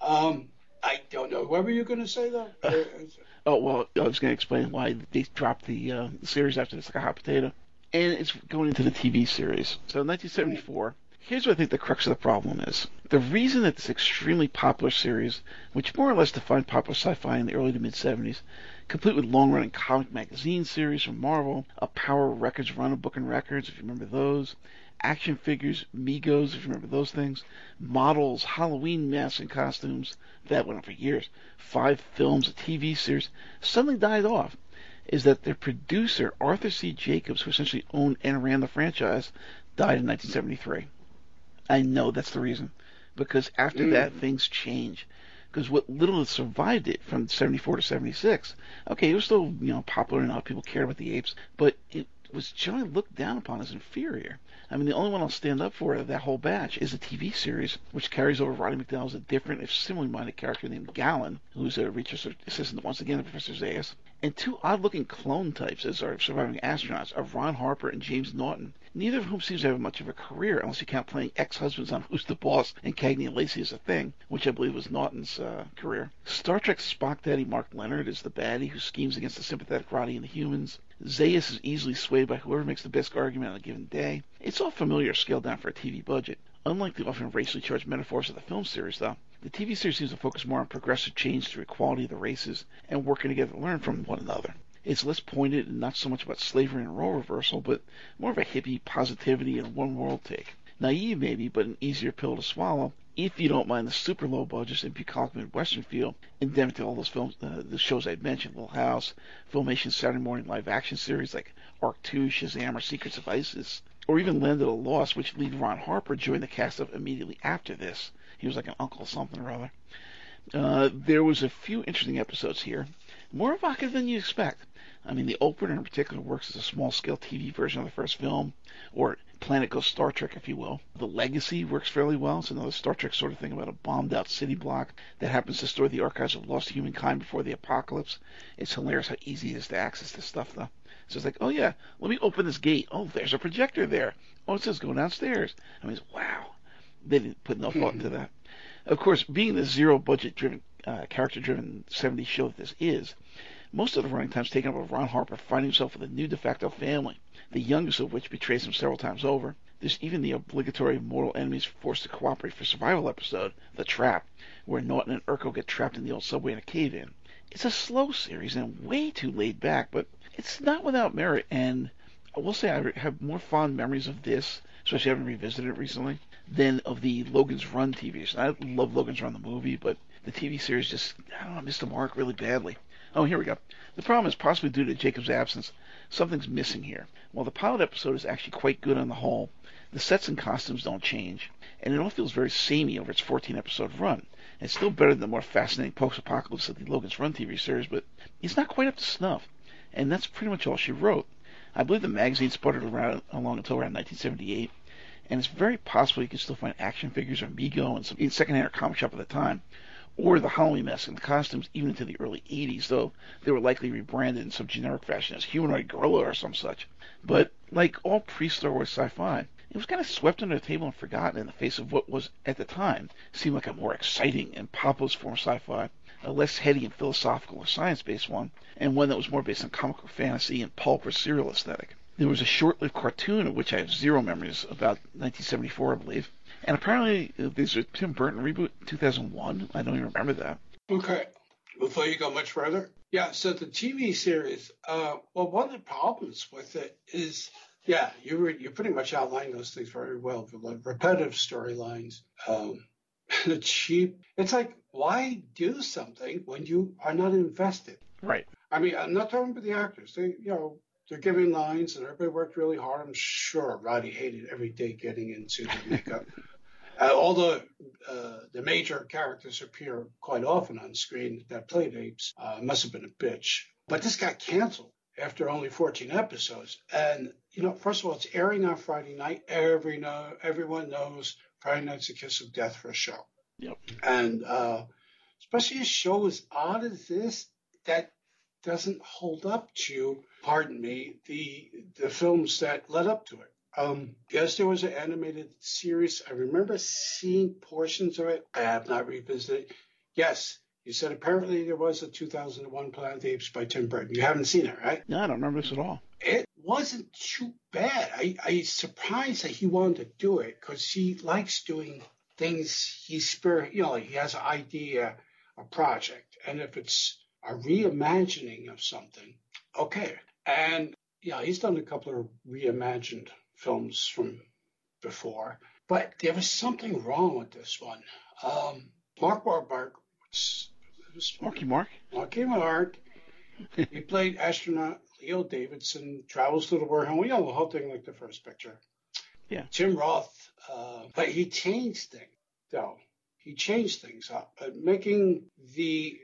um, I don't know. What were you going to say though? Uh, oh well, I was going to explain why they dropped the uh, series after it's like a hot potato, and it's going into the TV series. So in 1974, Here's what I think the crux of the problem is. The reason that this extremely popular series, which more or less defined popular sci-fi in the early to mid 70s, complete with long-running comic magazine series from Marvel, a Power Records run of Book and Records, if you remember those, action figures, Megos, if you remember those things, models, Halloween masks and costumes, that went on for years, five films, a TV series, suddenly died off is that their producer, Arthur C. Jacobs, who essentially owned and ran the franchise, died in 1973. I know that's the reason. Because after mm. that, things change. Because what little survived it from 74 to 76, okay, it was still, you know, popular enough. People cared about the apes, but it was generally looked down upon as inferior. I mean, the only one I'll stand up for that whole batch is a TV series, which carries over Roddy McDowall as a different, if similarly minded character named Galen, who's a research assistant once again to Professor Zaius, and two odd-looking clone types as our surviving astronauts of Ron Harper and James Naughton, neither of whom seems to have much of a career unless you count playing ex-husbands on Who's the Boss and Cagney and Lacey as a thing, which I believe was Naughton's uh, career. Star Trek's Spock Daddy Mark Lenard is the baddie who schemes against the sympathetic Roddy and the humans. Zaius is easily swayed by whoever makes the best argument on a given day. It's all familiar scaled down for a TV budget. Unlike the often racially charged metaphors of the film series, though, the TV series seems to focus more on progressive change through equality of the races and working together to learn from one another. It's less pointed and not so much about slavery and role reversal, but more of a hippie positivity and one world take. Naive maybe, but an easier pill to swallow if you don't mind the super low budgets and bucolic Midwestern feel endemic to all those films, uh, the shows I mentioned, Little House, Filmation Saturday morning live action series like Ark 2, Shazam, or Secrets of ISIS, or even Land of the Lost, which lead Ron Harper joined the cast of immediately after this. He was like an uncle something or other. Uh, there was a few interesting episodes here, more evocative than you expect. I mean, the opener in particular works as a small-scale TV version of the first film, or Planet Goes Star Trek, if you will. The Legacy works fairly well. It's another Star Trek sort of thing about a bombed-out city block that happens to store the archives of lost humankind before the apocalypse. It's hilarious how easy it is to access this stuff, though. So it's like, oh yeah, let me open this gate. Oh, there's a projector there. Oh, it says go downstairs. I mean, wow. They didn't put no thought into that. Of course, being the zero budget driven, uh, character driven 70s show that this is, most of the running time is taken up with Ron Harper finding himself with a new de facto family, the youngest of which betrays him several times over. There's even the obligatory mortal enemies forced to cooperate for survival episode, The Trap, where Naughton and Urko get trapped in the old subway in a cave in. It's a slow series and way too laid back, but it's not without merit, and I will say I have more fond memories of this, especially having revisited it recently, than of the Logan's Run TV show. I love Logan's Run the movie, but the TV series just, I don't know, missed the mark really badly. Oh, here we go. The problem is possibly due to Jacob's absence. Something's missing here. While the pilot episode is actually quite good on the whole, the sets and costumes don't change, and it all feels very samey over its 14 episode run. It's still better than the more fascinating post apocalypse of the Logan's Run TV series, but it's not quite up to snuff. And that's pretty much all she wrote. I believe the magazine sputtered around along until around 1978, and it's very possible you can still find action figures or Mego and some secondhand or comic shop at the time, or the Halloween mask and costumes even into the early 80s, though they were likely rebranded in some generic fashion as humanoid gorilla or some such. But like all pre-Star Wars sci-fi, it was kind of swept under the table and forgotten in the face of what was at the time seemed like a more exciting and populous form of sci-fi, a less heady and philosophical or science-based one, and one that was more based on comic book fantasy and pulp or serial aesthetic. There was a short-lived cartoon of which I have zero memories about 1974, I believe. And apparently, uh, there's a Tim Burton reboot 2001. I don't even remember that. Okay. Before you go much further, yeah. So the TV series, uh, well, one of the problems with it is, yeah, you were you pretty much outlined those things very well. Like repetitive storylines, um, the cheap. It's like why do something when you are not invested? Right. I mean, I'm not talking about the actors. They, you know, they're giving lines and everybody worked really hard. I'm sure Roddy hated every day getting into the makeup. uh, although uh, the major characters appear quite often on screen that played apes, uh, must have been a bitch. But this got canceled after only 14 episodes. And, you know, first of all, it's airing on Friday night. Every know, everyone knows Friday night's a kiss of death for a show. Yep. And uh, especially a show as odd as this, that doesn't hold up to, pardon me, the the films that led up to it. Um, yes, there was an animated series. I remember seeing portions of it. I have not revisited. Yes, you said apparently there was a 2001 Planet of the Apes by Tim Burton. You haven't seen it, right? No, I don't remember this at all. It wasn't too bad. I, I surprised that he wanted to do it because he likes doing things. He's spirit, you know, he has an idea, a project, and if it's a reimagining of something, okay. And yeah, he's done a couple of reimagined films from before, but there was something wrong with this one. Um, Mark Wahlberg Marky Mark. Marky Mark. he played astronaut Leo Davidson, travels to the wormhole. We know the whole thing like the first picture. Yeah. Tim Roth, uh, but he changed things though. He changed things up, uh, making the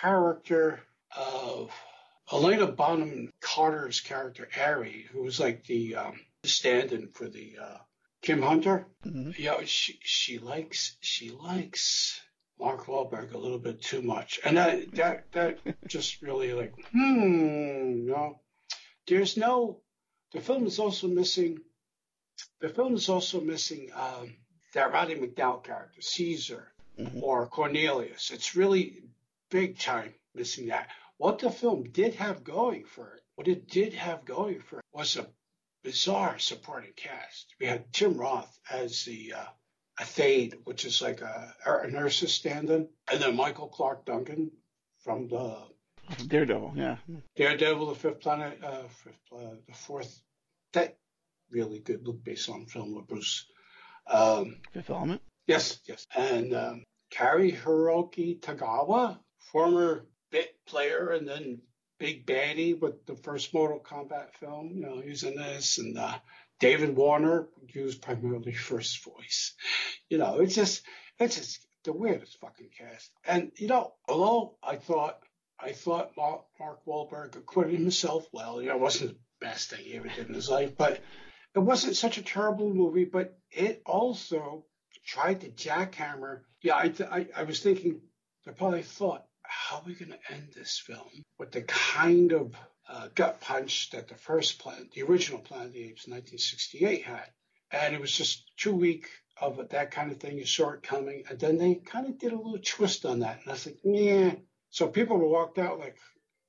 character of Helena Bonham Carter's character, Ari, who was like the um, stand-in for the uh, Kim Hunter. Mm-hmm. Yeah, she she likes she likes Mark Wahlberg a little bit too much, and that that that just really like hmm no. There's no. The film is also missing. The film is also missing um, that Roddy McDowall character, Caesar Mhm. or Cornelius. It's really big time missing that. What the film did have going for it, what it did have going for it, was a bizarre supporting cast. We had Tim Roth as the uh, a Thade, which is like a, an Ursus stand-in, and then Michael Clarke Duncan from the Daredevil, yeah. Daredevil, the Fifth Planet, uh, fifth, the Fourth. That really good look based on film with Bruce. Um, Element. Yes, yes. And um, Cary Hiroki Tagawa, former bit player and then big baddie with the first Mortal Kombat film. You know, in this. And uh, David Warner, used primarily first voice. You know, it's just, it's just the weirdest fucking cast. And, you know, although I thought, I thought Mark, Mark Wahlberg acquitted himself well, you know, it wasn't the best thing he ever did in his life, but it wasn't such a terrible movie, but it also tried to jackhammer. Yeah, I, th- I, I was thinking, they probably thought, how are we going to end this film with the kind of uh, gut punch that the first plan, the original Planet of the Apes, 1968 had, and it was just too weak of that kind of thing. You saw it coming, and then they kind of did a little twist on that, and I was like, yeah. So people walked out like,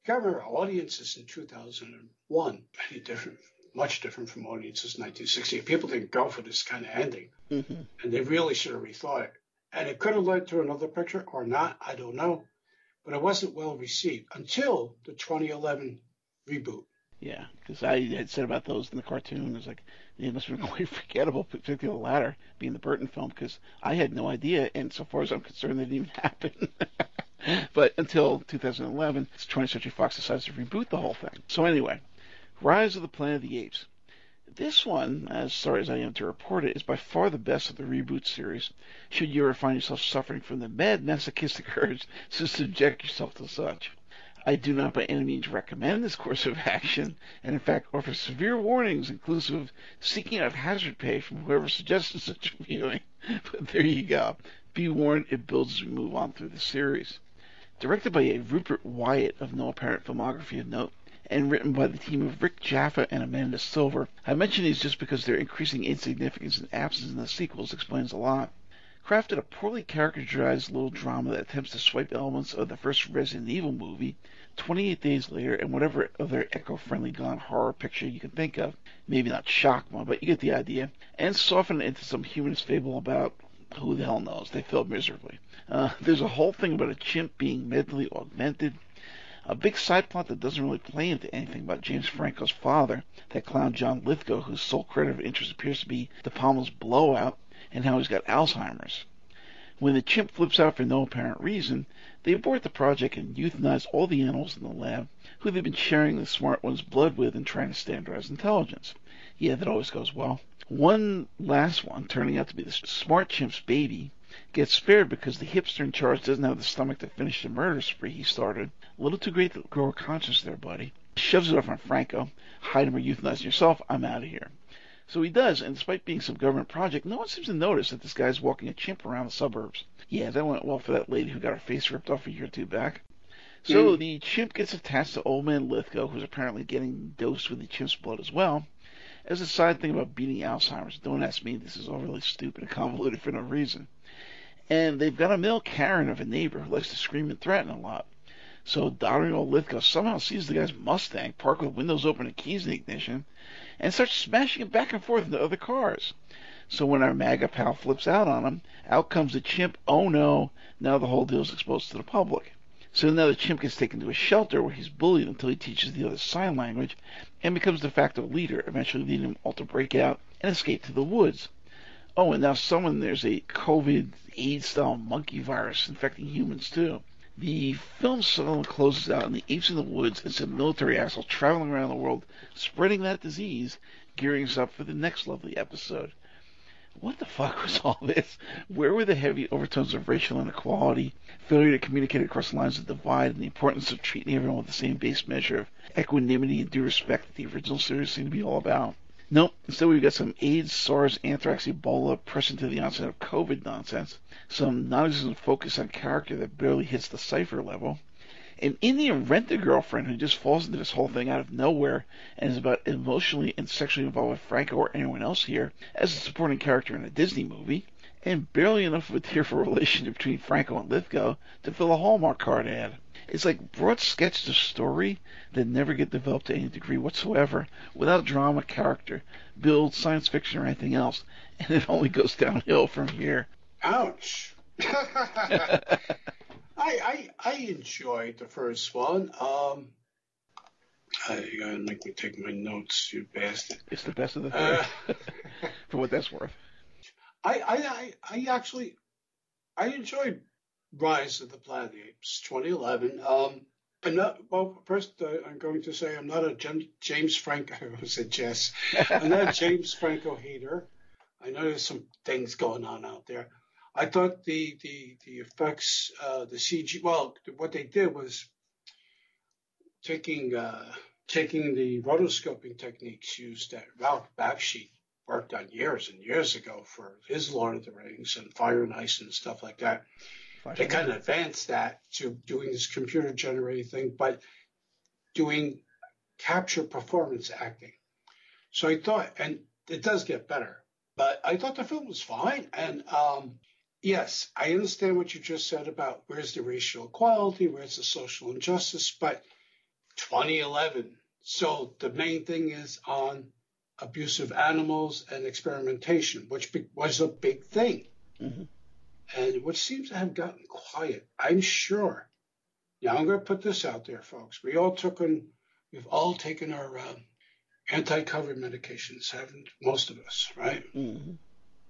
remember, audiences in 2001 very different, much different from audiences in 1960. People didn't go for this kind of ending Mm-hmm. and they really should have rethought it. And it could have led to another picture or not, I don't know. But it wasn't well received until the 2011 reboot. Yeah, because I had said about those in the cartoon, it was like it must have been quite forgettable, particularly the latter being the Burton film, because I had no idea, and so far as I'm concerned, it didn't even happen. but until 2011, 20th Century Fox decides to reboot the whole thing. So anyway, Rise of the Planet of the Apes. This one, as sorry as I am to report it, is by far the best of the reboot series. Should you ever find yourself suffering from the mad masochistic urge to subject yourself to such. I do not by any means recommend this course of action, and in fact offer severe warnings, inclusive of seeking out hazard pay from whoever suggested such a viewing. But there you go. Be warned, it builds as we move on through the series. Directed by a Rupert Wyatt of no apparent filmography of note, and written by the team of Rick Jaffa and Amanda Silver. I mention these just because their increasing insignificance and absence in the sequels explains a lot. Crafted a poorly characterized little drama that attempts to swipe elements of the first Resident Evil movie, 28 Days Later, and whatever other eco-friendly gone horror picture you can think of. Maybe not Shockma, but you get the idea. And soften it into some humanist fable about who the hell knows. They failed miserably. Uh, there's a whole thing about a chimp being mentally augmented. A big side plot that doesn't really play into anything about James Franco's father, that clown John Lithgow, whose sole credit of interest appears to be De Palma's blowout, and how he's got Alzheimer's. When the chimp flips out for no apparent reason, they abort the project and euthanize all the animals in the lab who they've been sharing the smart one's blood with and trying to standardize intelligence. Yeah, that always goes well. One last one, turning out to be the smart chimp's baby, gets spared because the hipster in charge doesn't have the stomach to finish the murder spree he started. A little too great to grow a conscience there, buddy. Shoves it off on Franco. Hide him or euthanize yourself. I'm out of here. So he does, and despite being some government project, no one seems to notice that this guy's walking a chimp around the suburbs. Yeah, that went well for that lady who got her face ripped off a year or two back. So Mm. the chimp gets attached to old man Lithgow, who's apparently getting dosed with the chimp's blood as well. As a side thing about beating Alzheimer's, don't ask me, this is all really stupid and convoluted for no reason. And they've got a male Karen of a neighbor who likes to scream and threaten a lot. So Dario Lithgow somehow sees the guy's Mustang parked with windows open and keys in the ignition and starts smashing it back and forth into other cars. So when our MAGA pal flips out on him, out comes the chimp. Oh no, now the whole deal is exposed to the public. So now the chimp gets taken to a shelter where he's bullied until he teaches the others sign language and becomes de facto leader, eventually leading them all to break out and escape to the woods. Oh, and now someone there's a COVID AIDS style monkey virus infecting humans too. The film suddenly closes out in the apes in the woods and some military assholes traveling around the world spreading that disease, gearing us up for the next lovely episode what the fuck was all this? Where were the heavy overtones of racial inequality, failure to communicate across lines of divide, and the importance of treating everyone with the same base measure of equanimity and due respect that the original series seemed to be all about? Nope. Instead, we've got some AIDS, SARS, anthrax, Ebola, pressing to the onset of COVID nonsense, some non-existent focus on character that barely hits the cipher level, an Indian rent a girlfriend who just falls into this whole thing out of nowhere and is about emotionally and sexually involved with Franco or anyone else here as a supporting character in a Disney movie, and barely enough of a tearful relationship between Franco and Lithgow to fill a Hallmark card ad. It's like broad sketches of story that never get developed to any degree whatsoever without drama, character, build, science fiction, or anything else, and it only goes downhill from here. Ouch. I, I I enjoyed the first one. Um, I gotta make me take my notes, you bastard. It's the best of the three, uh, for what that's worth. I, I I I actually I enjoyed Rise of the Planet Apes 2011. Um, I'm not, well, first, uh, I'm going to say I'm not a James Franco, I said Jess. I'm not a James Franco hater. I know there's some things going on out there. I thought the the the effects, uh, the CG. Well, what they did was taking uh, taking the rotoscoping techniques used that Ralph Bakshi worked on years and years ago for his Lord of the Rings and Fire and Ice and stuff like that. They kind of advanced that to doing this computer generated thing, but doing capture performance acting. So I thought, and it does get better, but I thought the film was fine. And um, yes, I understand what you just said about where's the racial equality, where's the social injustice, but 2011. So the main thing is on abusive animals and experimentation, which was a big thing. Mm-hmm. And which seems to have gotten quiet. I'm sure. Now I'm going to put this out there, folks. We all took an, we've all taken our uh, anti-COVID medications, haven't most of us, right? Mm-hmm.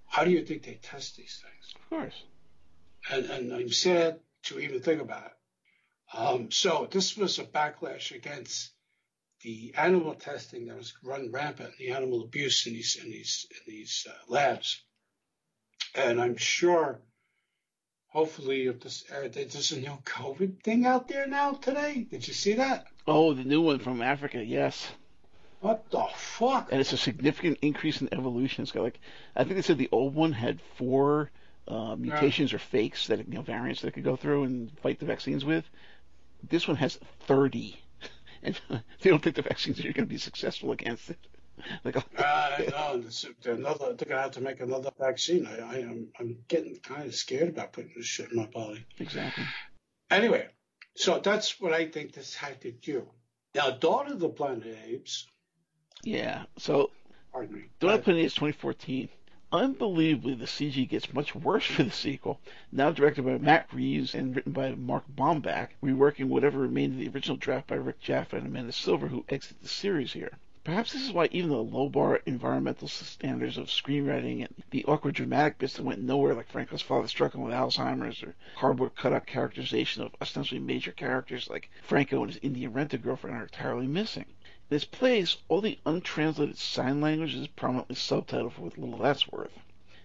How do you think they test these things? Of course. And, and I'm sad to even think about it. Um, so this was a backlash against the animal testing that was run rampant, the animal abuse in these in these in these uh, labs. And I'm sure, hopefully, if this uh, there's a new COVID thing out there now today. Did you see that? Oh, the new one from Africa. Yes. What the fuck? And it's a significant increase in evolution. It's got like I think they said the old one had four uh, mutations yeah. or fakes that you know variants that could go through and fight the vaccines with. This one has thirty, and they don't think the vaccines are going to be successful against it. Like, uh, know. Another, they're gonna have to make another vaccine. I, I am I'm getting kind of scared about putting this shit in my body. Exactly. Anyway, so that's what I think this had to do. Now, Dawn of the Planet Apes yeah. So, pardon me. Dawn of the Planet Apes 2014. Unbelievably, the CG gets much worse for the sequel. Now directed by Matt Reeves and written by Mark Bomback, reworking whatever remained of the original draft by Rick Jaffa and Amanda Silver, who exit the series here. Perhaps this is why even the low bar environmental standards of screenwriting and the awkward dramatic bits that went nowhere, like Franco's father struggling with Alzheimer's, or cardboard cutout characterization of ostensibly major characters like Franco and his Indian renter girlfriend, are entirely missing. In its place, all the untranslated sign language is prominently subtitled for what little that's worth.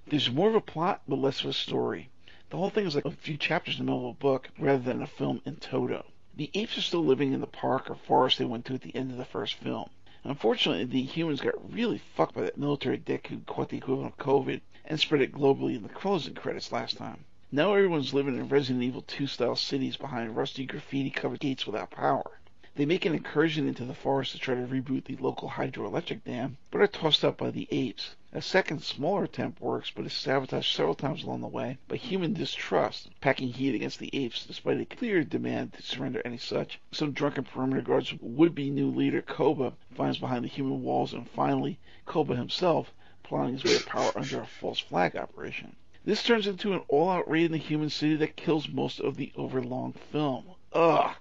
There's more of a plot, but less of a story. The whole thing is like a few chapters in the middle of a book rather than a film in toto. The apes are still living in the park or forest they went to at the end of the first film. Unfortunately, the humans got really fucked by that military dick who caught the equivalent of COVID and spread it globally in the closing credits last time. Now everyone's living in Resident Evil 2 style cities behind rusty graffiti covered gates without power. They make an incursion into the forest to try to reboot the local hydroelectric dam, but are tossed up by the apes. A second, smaller attempt works, but is sabotaged several times along the way by human distrust, packing heat against the apes despite a clear demand to surrender any such. Some drunken perimeter guards would-be new leader Koba finds behind the human walls, and finally, Koba himself plotting his way to power under a false flag operation. This turns into an all-out raid in the human city that kills most of the overlong film. Ugh.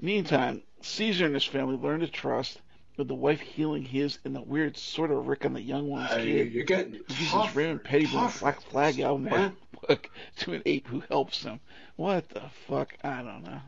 Meantime, Caesar and his family learn to trust with the wife healing his and the weird sort of Rick on the young one's Uh, kid. you're getting uses tough. Raymond tough Black Flag this, album man. book to an ape who helps him. What the fuck? I don't know.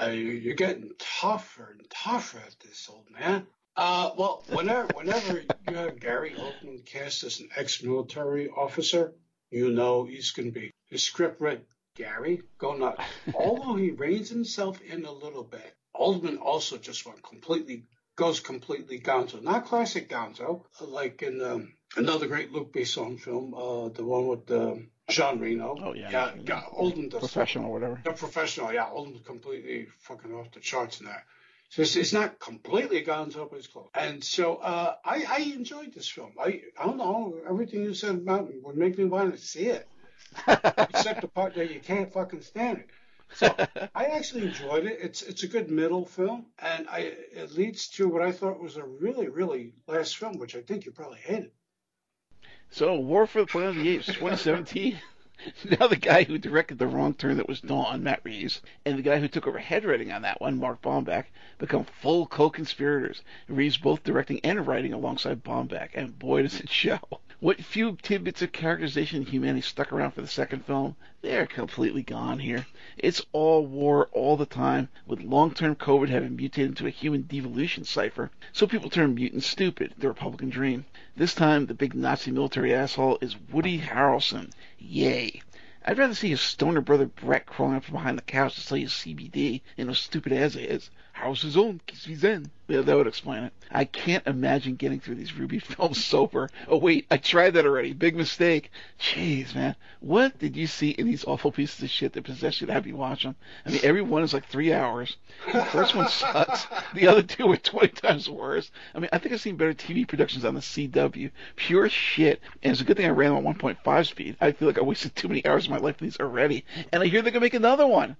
Uh, you- you're getting tougher and tougher at this, old man. Uh, well, whenever whenever you have Gary Oldman cast as an ex-military officer, you know he's going to be. The script read Gary go nuts. Although he reins himself in a little bit, Oldman also just went completely goes completely gonzo. Not classic gonzo, like in um, another great Luc Besson film, uh, the one with um, Jean Reno. Oh, yeah. yeah, yeah Oldman does Professional or whatever. the professional, yeah, Oldman's completely fucking off the charts in there. So it's, it's not completely gonzo, but it's close. And so uh, I, I enjoyed this film. I, I don't know, everything you said about it would make me want to see it, except the part that you can't fucking stand it. So I actually enjoyed it. It's it's a good middle film, and I it leads to what I thought was a really really last film, which I think you probably hated. So, War for the Planet of the Apes, 2017. now the guy who directed The Wrong Turn that was Dawn, Matt Reeves, and the guy who took over head writing on that one, Mark Bomback, become full co-conspirators. Reeves both directing and writing alongside Bomback, and boy does it show. What few tidbits of characterization humanity stuck around for the second film, they're completely gone here. It's all war all the time, with long-term COVID having mutated into a human devolution cipher, so people turn mutant stupid, the Republican dream. This time, the big Nazi military asshole is Woody Harrelson. Yay. I'd rather see his stoner brother Brett crawling up from behind the couch to sell you CBD and as stupid as it is. How's his own? He's in. Yeah, that would explain it. I can't imagine getting through these Ruby films sober. Oh wait, I tried that already. Big mistake. Jeez, man. What did you see in these awful pieces of shit that possess you to have you watch them? I mean, every one is like three hours. The first one sucks. The other two are 20 times worse. I mean, I think I've seen better TV productions on the CW. Pure shit. And it's a good thing I ran them on 1.5 speed. I feel like I wasted too many hours of my life with these already. And I hear they're going to make another one.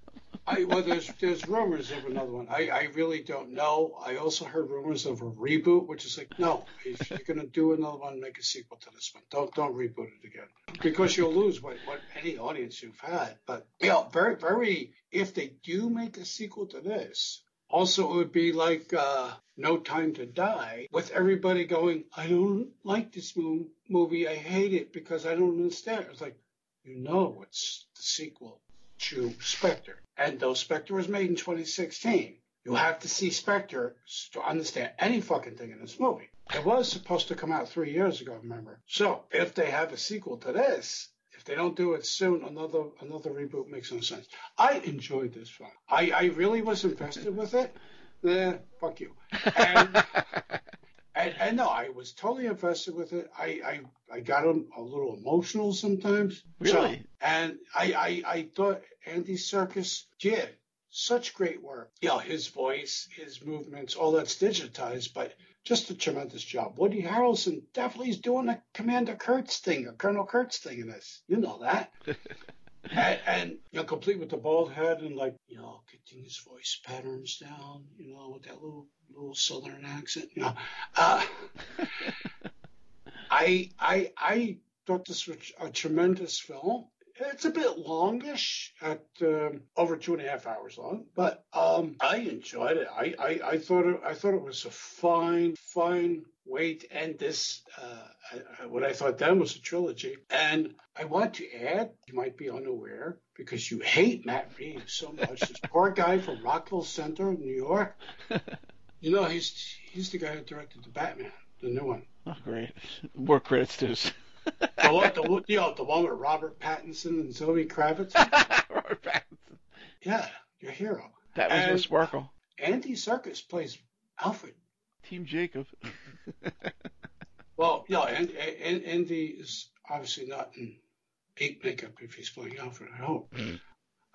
I, well, there's there's rumors of another one. I, I really don't know. I also heard rumors of a reboot, which is like, no, if you're gonna do another one, make a sequel to this one. Don't don't reboot it again because you'll lose what, what any audience you've had. But you know, very very. If they do make a sequel to this, also it would be like uh, No Time to Die, with everybody going, I don't like this mo- movie. I hate it because I don't understand. It's like, you know, it's the sequel to Spectre. And though Spectre was made in 2016, you have to see Spectre to understand any fucking thing in this movie. It was supposed to come out three years ago, remember? So if they have a sequel to this, if they don't do it soon, another another reboot makes no sense. I enjoyed this film. I, I really was invested with it. Nah, fuck you. And, and, and no, I was totally invested with it. I, I, I got a, a little emotional sometimes. Really? So- and I, I, I thought Andy Serkis did such great work. You know, his voice, his movements, all that's digitized, but just a tremendous job. Woody Harrelson definitely is doing a Commander Kurtz thing, a Colonel Kurtz thing in this. You know that. and, and you know, complete with the bald head and like, you know, getting his voice patterns down, you know, with that little little southern accent, you know. Uh, I I I thought this was a tremendous film. It's a bit longish at um, over two and a half hours long, but um, I enjoyed it. I, I, I thought it, I thought it was a fine fine way to end this. Uh, uh, what I thought then was a trilogy, and I want to add, you might be unaware because you hate Matt Reeves so much. this poor guy from Rockville Center, New York. You know, he's he's the guy who directed the Batman, the new one. Oh, great. More credits to. The one, the, you know, the one with Robert Pattinson and Zoe Kravitz. Robert Pattinson. Yeah, your hero. That was And- Miss Sparkle. Andy Serkis plays Alfred. Team Jacob. Well, yeah, and, and Andy is obviously not in ape makeup if he's playing Alfred. I hope. Mm.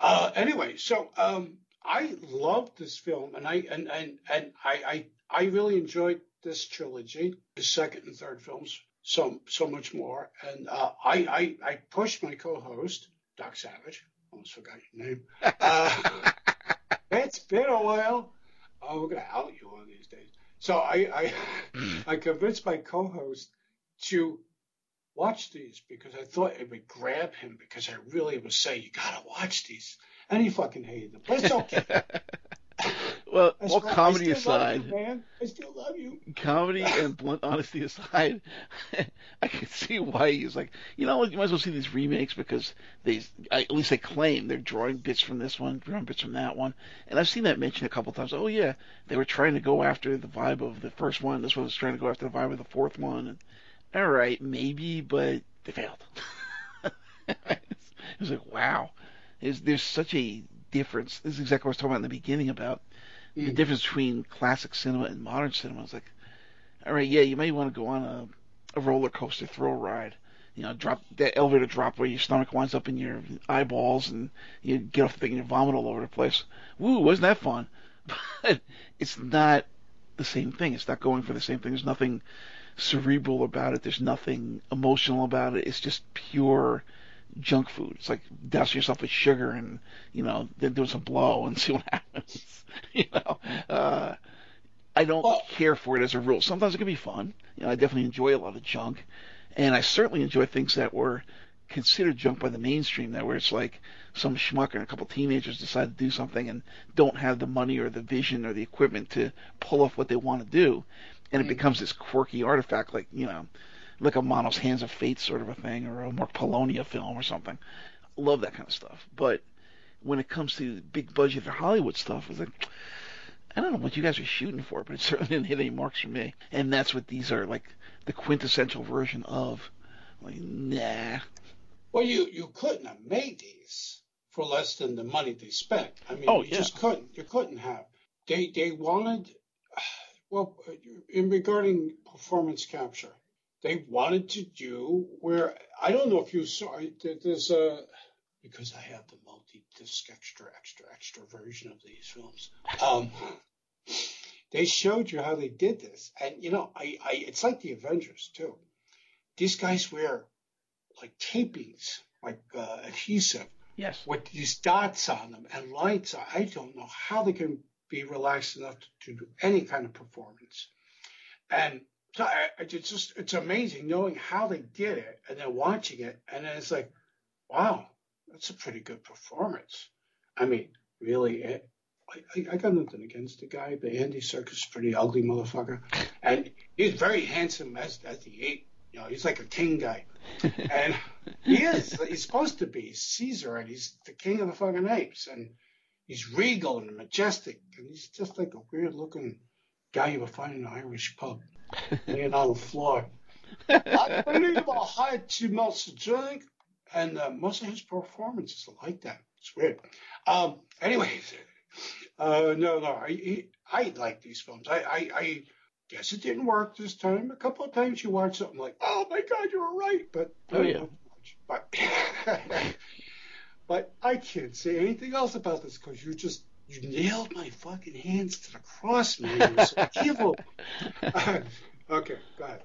Uh, anyway, so um, I loved this film, and I and and and I I, I really enjoyed this trilogy. The second and third films so so much more. And uh, I, I I pushed my co-host Doc Savage. Almost forgot your name. Uh, it's been a while. Oh, we're gonna out you one of these days. So I I, I convinced my co-host to watch these because I thought it would grab him because I really was saying you gotta watch these, and he fucking hated them. But it's okay. well, all comedy aside, you, man, I still love you. Comedy and blunt honesty aside, I can see why he's like, you know, you might as well see these remakes because they, at least they claim they're drawing bits from this one, drawing bits from that one, and I've seen that mentioned a couple times. Oh yeah, they were trying to go after the vibe of the first one. This one was trying to go after the vibe of the fourth one. And, all right, maybe, but they failed. it was like, wow, there's, there's such a difference. This is exactly what I was talking about in the beginning about the difference between classic cinema and modern cinema. It's like, all right, yeah, you may want to go on a, a roller coaster thrill ride. You know, drop that elevator drop where your stomach winds up in your eyeballs and you get off the thing and you vomit all over the place. Woo, wasn't that fun? But it's not the same thing. It's not going for the same thing. There's nothing cerebral about it. There's nothing emotional about it. It's just pure junk food. It's like dousing yourself with sugar and you know then doing some blow and see what happens. you know, uh, I don't well, care for it as a rule. Sometimes it can be fun. You know, I definitely enjoy a lot of junk, and I certainly enjoy things that were considered junk by the mainstream. That where it's like some schmuck and a couple teenagers decide to do something and don't have the money or the vision or the equipment to pull off what they want to do, and it mm. becomes this quirky artifact like you know like a Manos Hands of Fate sort of a thing, or a Mark Polonia film or something. Love that kind of stuff. But when it comes to big budget Hollywood stuff, it's like I don't know what you guys are shooting for, but it certainly didn't hit any marks for me. And that's what these are like the quintessential version of. Like, nah. Well, you you couldn't have made these for less than the money they spent. I mean, oh, you yeah. just couldn't. You couldn't have. They they wanted. Well, in regarding performance capture, they wanted to do where I don't know if you saw there's a because I have the multi-disc extra extra extra version of these films. Um, they showed you how they did this, and you know, I, I it's like the Avengers too. These guys wear like tapings, like uh, adhesive, yes, with these dots on them and lights. I don't know how they can be relaxed enough to, to do any kind of performance, and it's just it's amazing knowing how they did it and then watching it and then it's like, wow, that's a pretty good performance. I mean, really, eh, it, I, I, got nothing against the guy, but Andy Serkis is pretty ugly motherfucker, and he's very handsome as as he ate. You know, he's like a king guy, and he is. He's supposed to be Caesar, and he's the king of the fucking apes, and he's regal and majestic, and he's just like a weird looking guy you would find in an Irish pub laying on the floor. I believe I had too much to drink, and uh, most of his performances are like that. It's weird. Um, anyways, uh, no, no, I, I like these films. I, I, I guess it didn't work this time. A couple of times you watch something like, oh my God, you were right, but oh yeah, but but I can't say anything else about this because you just you nailed my fucking hands to the cross, man. You're so evil. okay, go ahead.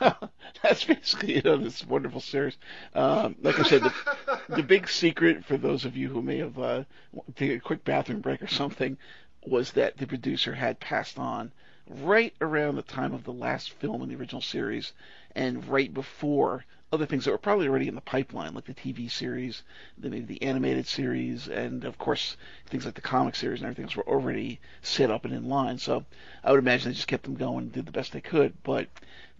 well, that's basically it on this wonderful series. Um, like I said, the, the, big secret for those of you who may have uh, taken a quick bathroom break or something was that the producer had passed on right around the time of the last film in the original series and right before other things that were probably already in the pipeline, like the TV series, the, maybe the animated series, and of course things like the comic series and everything else were already set up and in line. So I would imagine they just kept them going did the best they could. But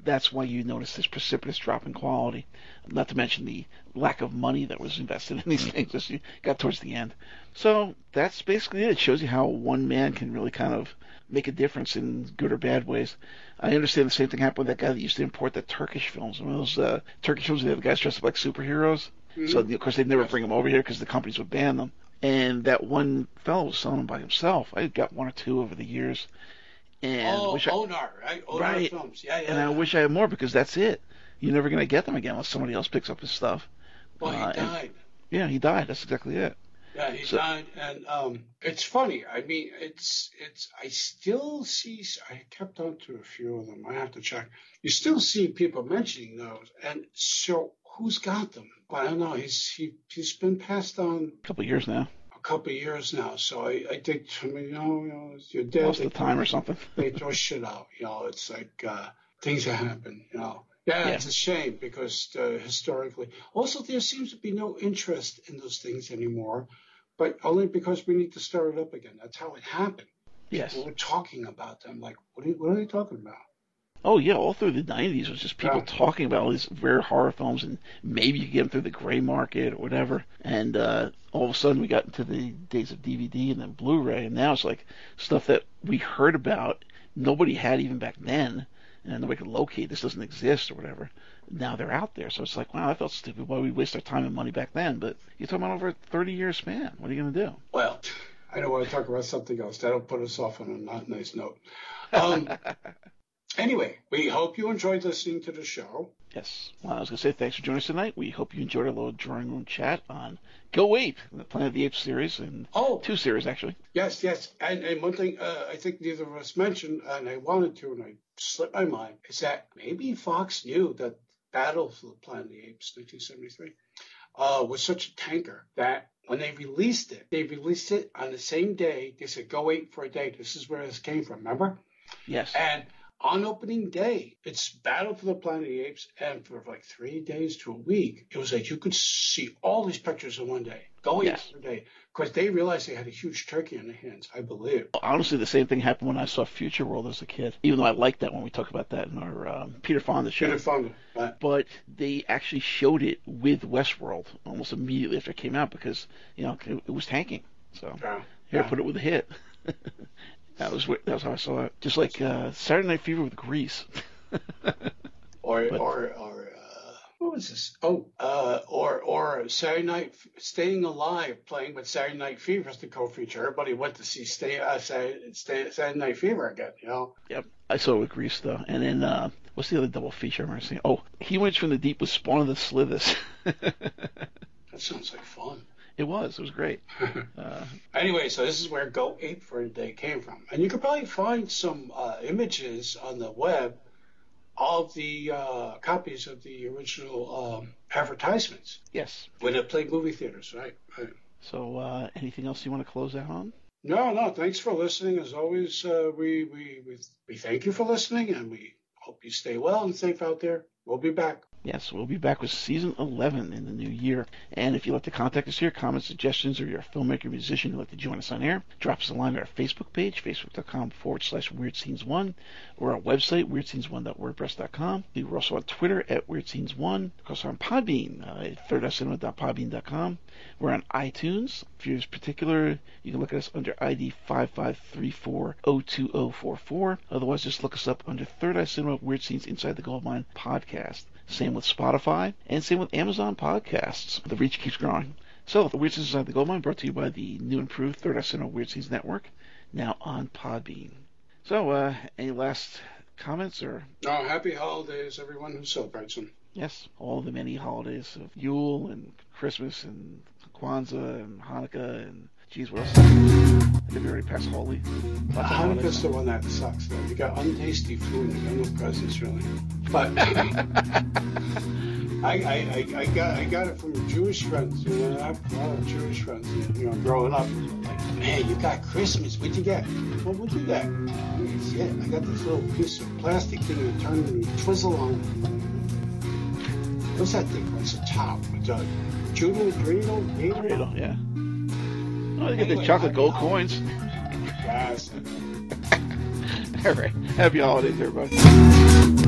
that's why you notice this precipitous drop in quality. Not to mention the lack of money that was invested in these things as you got towards the end. So that's basically it. It shows you how one man can really kind of make a difference in good or bad ways. I understand the same thing happened with that guy that used to import the Turkish films. One of those uh, Turkish films, they have guys dressed up like superheroes. Mm-hmm. So of course they'd never bring them over here because the companies would ban them. And that one fellow was selling them by himself. I got one or two over the years. And oh, wish I, Onar, right? Onar right. films. Yeah, yeah. And. I wish I had more because that's it. You're never going to get them again unless somebody else picks up his stuff. Well, he uh, died. And, yeah, he died. That's exactly it. Yeah, he So- died, and um, it's funny. I mean, it's it's. I still see. I kept on to a few of them. I have to check. You still see people mentioning those, and so who's got them? But I don't know. He's he he's been passed on A couple years now. A couple of years now. So I I think I mean, you know, you know you're dead. Lost the time or something. they throw shit out. You know, it's like uh, things that happen. You know. Yeah, Yeah. it's a shame because uh, historically, also there seems to be no interest in those things anymore, but only because we need to start it up again. That's how it happened. Yes. We're talking about them like, what are, what are they talking about? Oh yeah, all through the '90s was just people Yeah. talking about all these rare horror films, and maybe you get them through the gray market or whatever. And uh, all of a sudden, we got into the days of DVD and then Blu-ray, and now it's like stuff that we heard about, nobody had even back then, and nobody could locate. This doesn't exist or whatever. Now they're out there, so it's like, wow, I felt stupid. Why we waste our time and money back then? But you're talking about over a 30-year span. What are you gonna do? Well, I don't want to talk about something else. That'll put us off on a not nice note. Um, anyway, we hope you enjoyed listening to the show. Yes. Well, I was going to say thanks for joining us tonight. We hope you enjoyed our little drawing room chat on Go Ape, the Planet of the Apes series, and Oh, two series actually. Yes, yes. And, and one thing uh, I think neither of us mentioned, and I wanted to, and I slipped my mind, is that maybe Fox knew that Battle for the Planet of the Apes, 1973, uh, was such a tanker that when they released it, they released it on the same day. They said, go wait for a day. This is where this came from, remember? Yes. And on opening day, it's Battle for the Planet of the Apes, and for like three days to a week, it was like you could see all these pictures in one day, going Yes. day, because they realized they had a huge turkey on their hands, I believe. Honestly, the same thing happened when I saw Future World as a kid. Even though I liked that when we talked about that in our um, Peter Fonda show. Peter Fonda, right? But they actually showed it with Westworld almost immediately after it came out because you know it, it was tanking. So Yeah. here, Yeah. put it with a hit. that was that was how I saw it. Just like uh, Saturday Night Fever with Grease. Or But- or or uh, what was this? Oh, uh, or or Saturday Night Staying Alive, playing with Saturday Night Fever as the co-feature. Everybody went to see Stay, uh, Saturday, Stay, Saturday Night Fever again. You know, Yep, I saw it with Grease though. And then uh, what's the other double feature I remember seeing? Oh, He Went from the Deep with Spawn of the Slithers. that sounds like fun. It was. It was great. Uh, Anyway, so this is where Go Ape for a Day came from. And you could probably find some uh, images on the web of the uh, copies of the original um, advertisements yes. when it played movie theaters, right? right. So uh, anything else you want to close out on? No, no, thanks for listening. As always, uh, we, we, we, we thank you for listening and we hope you stay well and safe out there. We'll be back. Yes, we'll be back with season 11 in the new year. And if you'd like to contact us here, comments, suggestions, or you're a filmmaker, musician who'd like to join us on air, drop us a line at our Facebook page, facebook.com forward slash Weird Scenes One, or our website, weirdscenes1.wordpress.com. We're also on Twitter at Weird Scenes One. Of course, on Podbean, uh, at thirdcinema.podbean.com. We're on iTunes. If you're particular, you can look at us under ID 5534-02044. Otherwise, just look us up under Third Eye Cinema Weird Scenes Inside the Goldmine podcast. Same with Spotify, and same with Amazon Podcasts. The reach keeps growing. So, the Weird Scenes Inside the Goldmine brought to you by the new improved Third Cinema Weird Scenes Network, now on Podbean. So, uh, any last comments or Oh, happy holidays, everyone who celebrates them. Yes, all the many holidays of Yule and Christmas and Kwanzaa and Hanukkah and geez, what else? I think we already passed Holy. Lots Hanukkah's the one that sucks, though. You got untasty food and you got no presents, really. But I, I, I, I got I got it from Jewish friends. You know, I have a lot of Jewish friends. You know, growing up, like, man, you got Christmas. What'd you get? Well, what'd you get? Yeah, I got this little piece of plastic thing that turn and twizzle on. It. What's that thing? What's the top? It's a Judo, Dorito, Burrito, yeah. Oh, get the chocolate gold coins. All right. Happy holidays, everybody.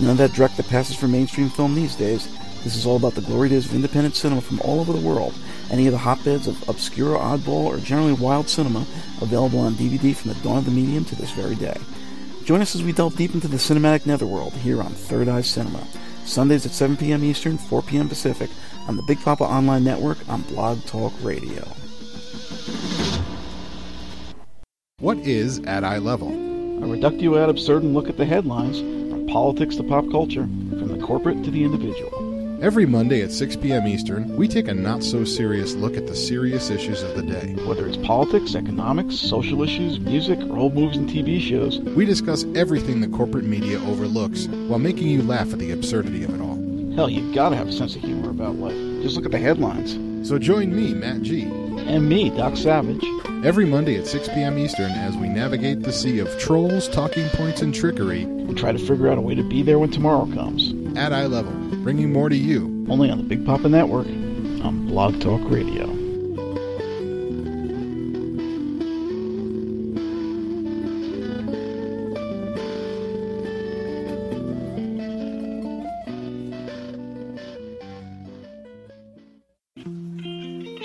None of that dreck that passes for mainstream film these days. This is all about the glory days of independent cinema from all over the world. Any of the hotbeds of obscure, oddball, or generally wild cinema available on DVD from the dawn of the medium to this very day. Join us as we delve deep into the cinematic netherworld here on Third Eye Cinema. Sundays at 7 p.m. Eastern, 4 p.m. Pacific on the Big Papa Online Network on Blog Talk Radio. What is At Eye Level? A reductio ad absurdum look at the headlines, from politics to pop culture, from the corporate to the individual. Every Monday at 6 p.m. Eastern, we take a not so serious look at the serious issues of the day. Whether it's politics, economics, social issues, music, or old movies and TV shows, we discuss everything the corporate media overlooks while making you laugh at the absurdity of it all. Hell, you've got to have a sense of humor about life. Just look at the headlines. So join me, Matt G. And me, Doc Savage every Monday at 6 p.m. Eastern as we navigate the sea of trolls, talking points, and trickery and try to figure out a way to be there when tomorrow comes. At eye level, bringing more to you. Only on the Big Papa Network on Blog Talk Radio.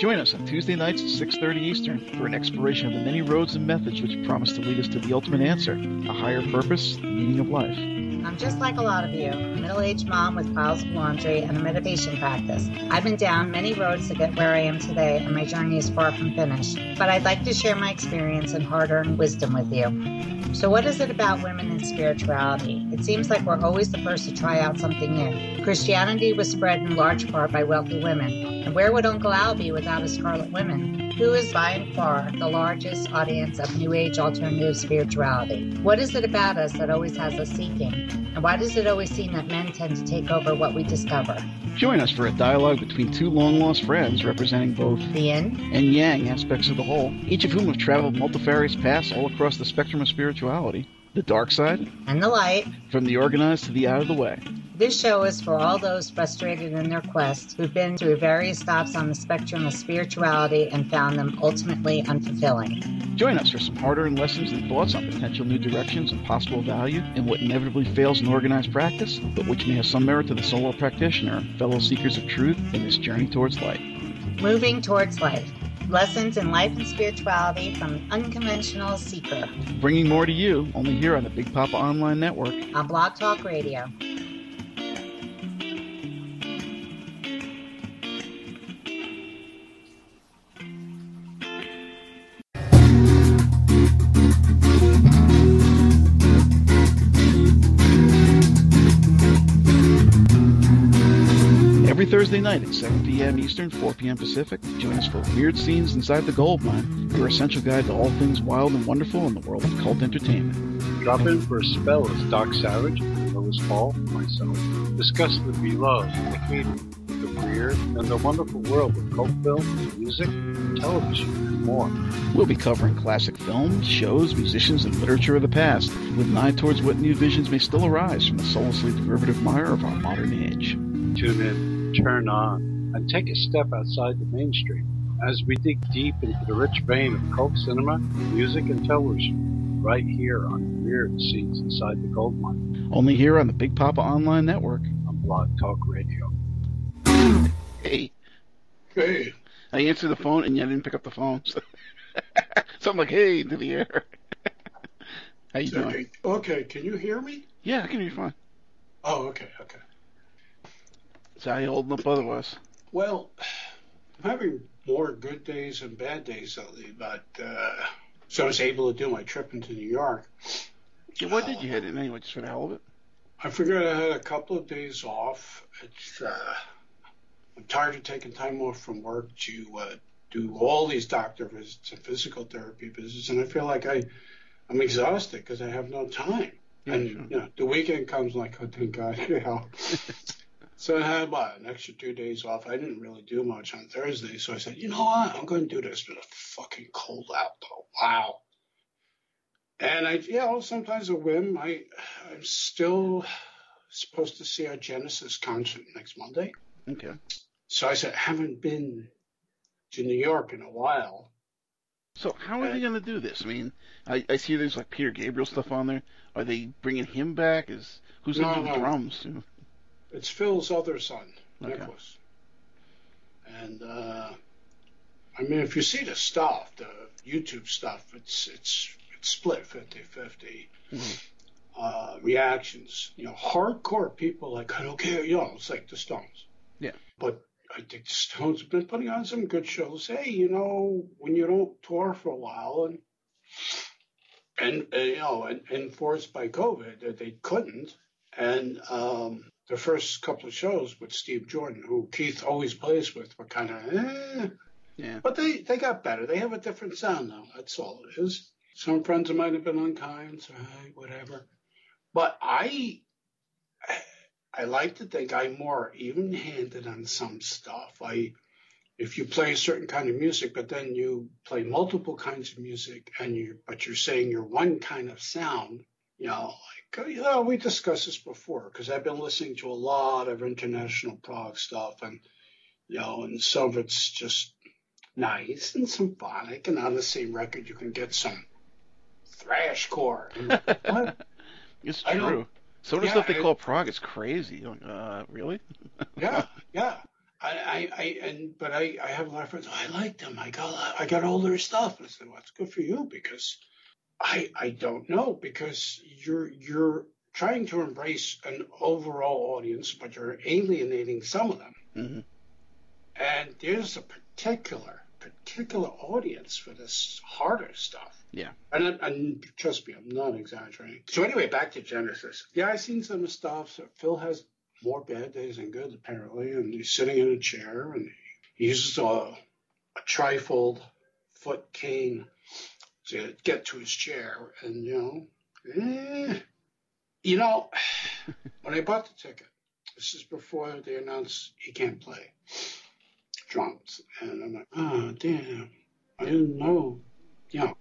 Join us on Tuesday nights at 6.30 Eastern for an exploration of the many roads and methods which promise to lead us to the ultimate answer, a higher purpose, the meaning of life. I'm just like a lot of you, a middle-aged mom with piles of laundry and a meditation practice. I've been down many roads to get where I am today, and my journey is far from finished. But I'd like to share my experience and hard-earned wisdom with you. So what is it about women and spirituality? It seems like we're always the first to try out something new. Christianity was spread in large part by wealthy women. And where would Uncle Al be without his Scarlet Women? Who is by and far the largest audience of New Age alternative spirituality? What is it about us that always has us seeking? And why does it always seem that men tend to take over what we discover? Join us for a dialogue between two long lost friends representing both the yin and yang aspects of the whole, each of whom have traveled multifarious paths all across the spectrum of spirituality the dark side and the light, from the organized to the out of the way. This show is for all those frustrated in their quest who've been through various stops on the spectrum of spirituality and found them ultimately unfulfilling. Join us for some hard earned lessons and thoughts on potential new directions and possible value in what inevitably fails in organized practice, but which may have some merit to the solo practitioner fellow seekers of truth in this journey towards light. Moving towards life. Lessons in life and spirituality from an unconventional seeker. Bringing more to you only here on the Big Papa Online Network. On Blog Talk Radio. Thursday night at 7 p.m. Eastern, 4 p.m. Pacific. Join us for weird scenes inside the gold mine, your essential guide to all things wild and wonderful in the world of cult entertainment. Drop in for a spell as Doc Savage, Lois Hall, myself, discuss the beloved, the hated, the weird, and the wonderful world of cult film, music, television, and more. We'll be covering classic films, shows, musicians, and literature of the past, with an eye towards what new visions may still arise from the soullessly derivative mire of our modern age. Tune in turn on and take a step outside the mainstream as we dig deep into the rich vein of cult cinema, music, and television right here on Weird Scenes Inside the Gold Mine. Only here on the Big Papa Online Network. On Blog Talk Radio. Hey. Hey. I answered the phone and you didn't pick up the phone. So, so I'm like, hey, into the air. How you doing? Okay. okay, can you hear me? Yeah, I can hear you fine. Oh, okay, okay. So how you holding up otherwise? Well, I'm having more good days and bad days lately, but uh, so I was able to do my trip into New York. Yeah, what did you hit it anyway, just for the hell of it? I figured I had a couple of days off. It's uh, I'm tired of taking time off from work to uh, do all these doctor visits and physical therapy visits, and I feel like I I'm exhausted because I have no time. Yeah, and sure. you know, the weekend comes like, oh, thank God, you know. so I had about an extra two days off. I didn't really do much on Thursday, so I said, you know what, I'm going to do this. It's fucking cold out, though. Wow. And I, you know, sometimes a whim. I, I'm still supposed to see a Genesis concert next Monday. Okay. So I said, haven't been to New York in a while. So how are they going to do this? I mean, I, I see there's like Peter Gabriel stuff on there. Are they bringing him back? Is who's going to No, do the drums? You know? It's Phil's other son, Okay. Nicholas. And uh, I mean, if you see the stuff, the YouTube stuff, it's it's it's split 50-50. Mhm. Uh, reactions, you know, hardcore people like I don't care, you know, it's like the Stones. Yeah. But I think the Stones have been putting on some good shows. Hey, you know, when you don't tour for a while and and uh, you know, and enforced by COVID that they couldn't, and um, the first couple of shows with Steve Jordan, who Keith always plays with, were kind of, eh. Yeah. But they, they got better. They have a different sound now. That's all it is. Some friends might have been unkind, so hey, whatever. But I, I like to think I'm more even-handed on some stuff. I, if you play a certain kind of music, but then you play multiple kinds of music, and you, but you're saying you're one kind of sound, you know, like you know, we discussed this before because I've been listening to a lot of international prog stuff, and you know, and some of it's just nice and symphonic, and on the same record you can get some thrash core. It's I true. Some of the Yeah, stuff they call prog is crazy. Uh, really? yeah, yeah. I, I, I, and but I, I have a lot of friends. Oh, I like them. I got, I got all their stuff. And I said, well, it's good for you because I, I don't know because you're, you're trying to embrace an overall audience, but you're alienating some of them. hmm And there's a particular, particular audience for this harder stuff. Yeah. And, and trust me, I'm not exaggerating. So anyway, back to Genesis. Yeah, I've seen some stuff. So Phil has more bad days than good, apparently, and he's sitting in a chair and he uses a, a trifold foot cane to get to his chair. And, you know, eh. you know, when I bought the ticket, this is before they announced he can't play drums. And I'm like, oh, damn, I didn't know. You know.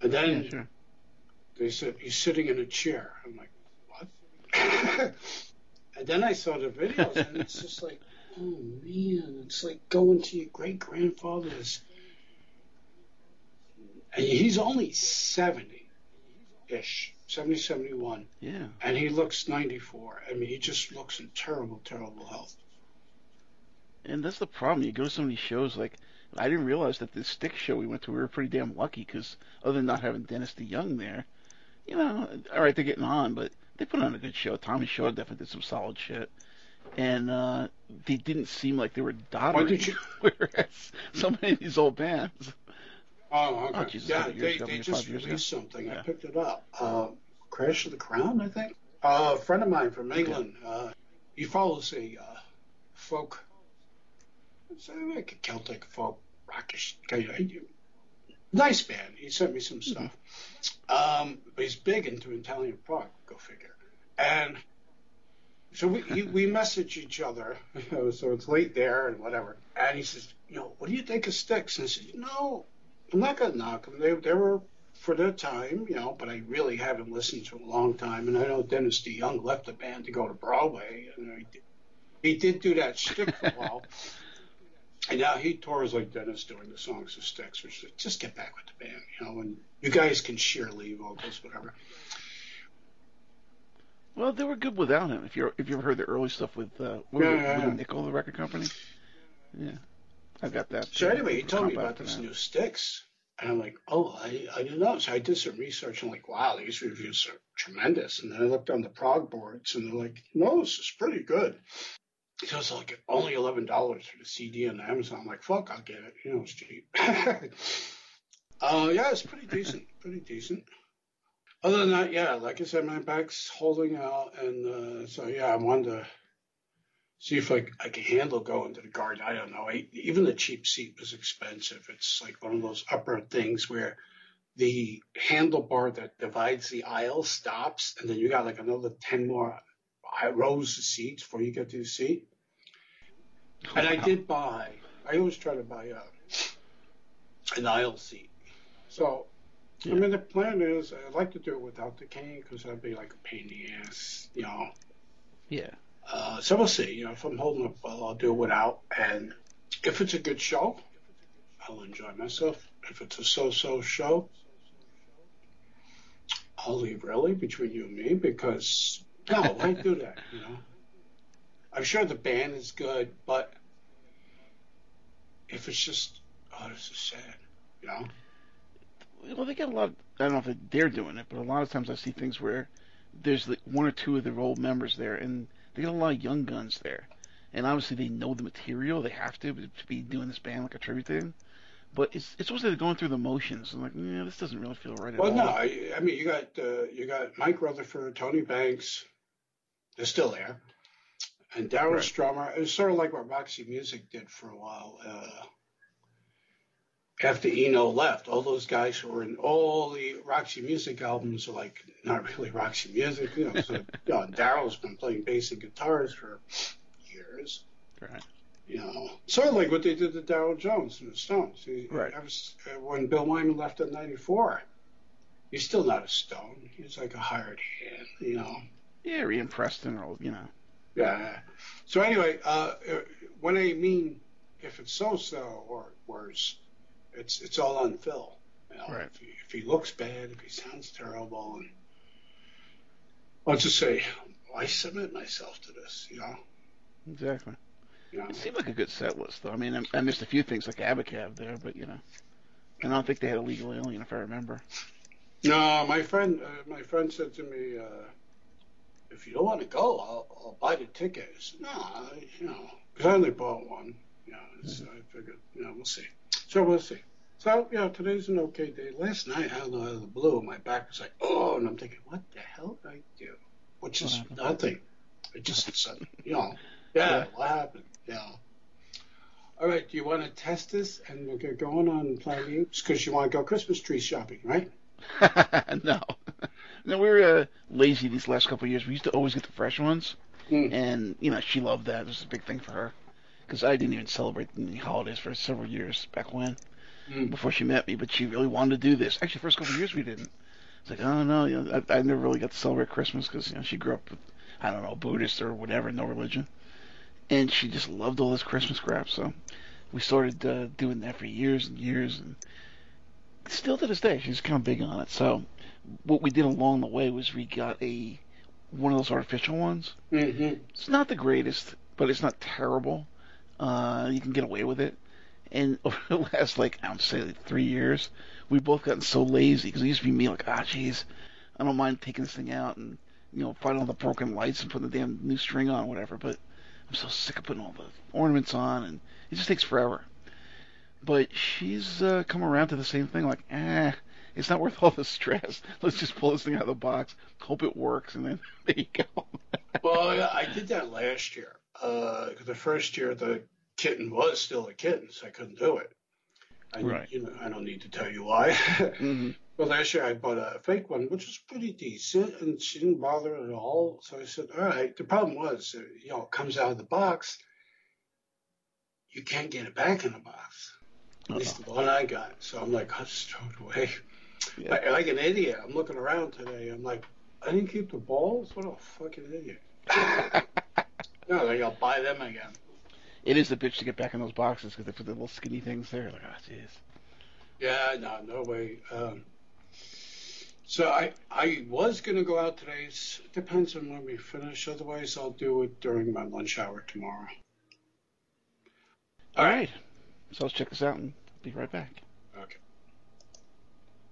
And then Yeah, sure. they said, he's sitting in a chair. I'm like, what? and then I saw the videos, and it's just like, oh, man, it's like going to your great grandfather's. He's only 70 ish, 70, 71, Yeah. and he looks 94. I mean, he just looks in terrible, terrible health. And that's the problem. You go to so many shows, like, I didn't realize that this Styx show we went to, we were pretty damn lucky because other than not having Dennis DeYoung there, you know, all right, they're getting on, but they put on a good show. Tommy Shaw definitely did some solid shit. And uh, they didn't seem like they were doddering. did you- Whereas so many of these old bands. Oh, okay. Oh, Jesus, yeah, they, ago? they just released something. I picked it up. Uh, Crash of the Crown, I think. Uh, a friend of mine from England, uh, he follows a uh, folk, like a Celtic folk rockish nice band. He sent me some stuff. Um, but he's big into Italian prog, go figure. And so we he, we message each other. so it's late there and whatever. And he says, you know, what do you think of Styx? And I said, you know, I'm not gonna knock them. They they were for their time, you know, but I really haven't listened to them a long time. And I know Dennis DeYoung left the band to go to Broadway, and he did, he did do that shtick for a while. And now he tours like Dennis doing the songs of Styx, which is just get back with the band, you know, and you guys can share lead vocals, whatever. Well, they were good without him. If you if you ever heard the early stuff with uh, what Yeah, it, yeah, yeah. Nickel, the record company. Yeah, I got that. So anyway, he told me about these new Styx, and I'm like, oh, I, I didn't know. So I did some research. and I'm like, wow, these reviews are tremendous. And then I looked on the prog boards, and they're like, no, this is pretty good. So it's like only eleven dollars for the CD on Amazon. I'm like, fuck, I'll get it. You know, it's cheap. uh, yeah, it's pretty decent. Pretty decent. Other than that, yeah, like I said, my back's holding out, and uh, so yeah, I wanted to see if I, I can handle going to the garden. I don't know. I, even the cheap seat was expensive. It's like one of those upper things where the handlebar that divides the aisle stops, and then you got like another 10 more rows of seats before you get to the seat. And I did buy, I always try to buy a, an aisle seat. So, Yeah. I mean, the plan is I'd like to do it without the cane because that'd be like a pain in the ass, you know. Yeah. Uh, so we'll see. You know, if I'm holding up well, I'll do it without. And if it's a good show, I'll enjoy myself. If it's a so-so show, I'll leave really between you and me because no, why do that? You know, I'm sure the band is good, but if it's just oh, this is sad. You know, Well, they get a lot. I don't know if they're doing it, but a lot of times I see things where there's like one or two of their old members there, and they got a lot of young guns there. And obviously they know the material; they have to to be doing this band like a tribute thing. But it's it's supposed to be going through the motions. I'm like, yeah, this doesn't really feel right at well, all. no, I, I mean you got uh, you got Mike Rutherford, Tony Banks, they're still there, and Daryl Right. Stuermer. It was sort of like what Roxy Music did for a while. Uh, after Eno left, all those guys who were in all the Roxy Music albums are like not really Roxy Music. You know, so you know, Daryl's been playing bass and guitars for years. Right. You know, sort of like what they did to Darryl Jones and the Stones. Right. I was, uh, when Bill Wyman left in '94, he's still not a Stone. He's like a hired hand. You know. Yeah, Ian Preston, or you know. Yeah. So anyway, uh, uh, when I mean if it's so-so or worse, it's it's all on Phil. You know, Right. if, he, if he looks bad, if he sounds terrible, and I'll just say, I submit myself to this. You know. Exactly. You know. It seemed like a good set list, though. I mean, I, I missed a few things like Abacab there, but you know, and I don't think they had Illegal Alien, if I remember. No, my friend, uh, my friend said to me, uh, "If you don't want to go, I'll, I'll buy the ticket." I said, "No, I, you know, because I only bought one. You know, it's, I figured, you know, we'll see. So we'll see. So yeah, today's an okay day. Last night, I don't know, out of the blue, my back was like, "Oh," and I'm thinking, "What the hell did I do?" Which is nothing. It just, sudden, you know, yeah, Yeah. what happened? You know. All right, do you want to test this and we'll get going on Planet Apes? Because you want to go Christmas tree shopping, right? no, no, we were uh, lazy these last couple of years. We used to always get the fresh ones, Mm. and you know she loved that. It was a big thing for her because I didn't even celebrate any holidays for several years back when, Mm. before she met me. But she really wanted to do this. Actually, first couple of years we didn't. It's like, oh no, you know, I, I never really got to celebrate Christmas because you know she grew up with, I don't know, Buddhist or whatever, no religion, and she just loved all this Christmas crap. So we started uh, doing that for years and years, and still to this day, she's kind of big on it. So what we did along the way was we got a one of those artificial ones. Mm-hmm. It's not the greatest, but it's not terrible. Uh, you can get away with it. And over the last like I would say like three years, we've both gotten so lazy because it used to be me like, ah, jeez, I don't mind taking this thing out and you know finding all the broken lights and putting the damn new string on, whatever. But I'm so sick of putting all the ornaments on, and it just takes forever. But she's uh, come around to the same thing, like, eh, it's not worth all the stress. Let's just pull this thing out of the box, hope it works, and then there you go. Well, I did that last year. Uh, the first year the kitten was still a kitten, so I couldn't do it. I, Right. You know, I don't need to tell you why. hmm But last year I bought a fake one, which was pretty decent, and she didn't bother at all. So I said, all right. The problem was, uh, you know, it comes out of the box. You can't get it back in the box. At least the one I got. So I'm like, I'll just throw it away. Yeah. Like, like an idiot. I'm looking around today. I'm like, I didn't keep the balls? What a fucking idiot. no, like I'll buy them again. It is a bitch to get back in those boxes because they put the little skinny things there. Like, oh, jeez. Yeah, no, no way. Um, so I I was gonna go out today. It depends on when we finish. Otherwise, I'll do it during my lunch hour tomorrow. All right. So let's check this out and be right back.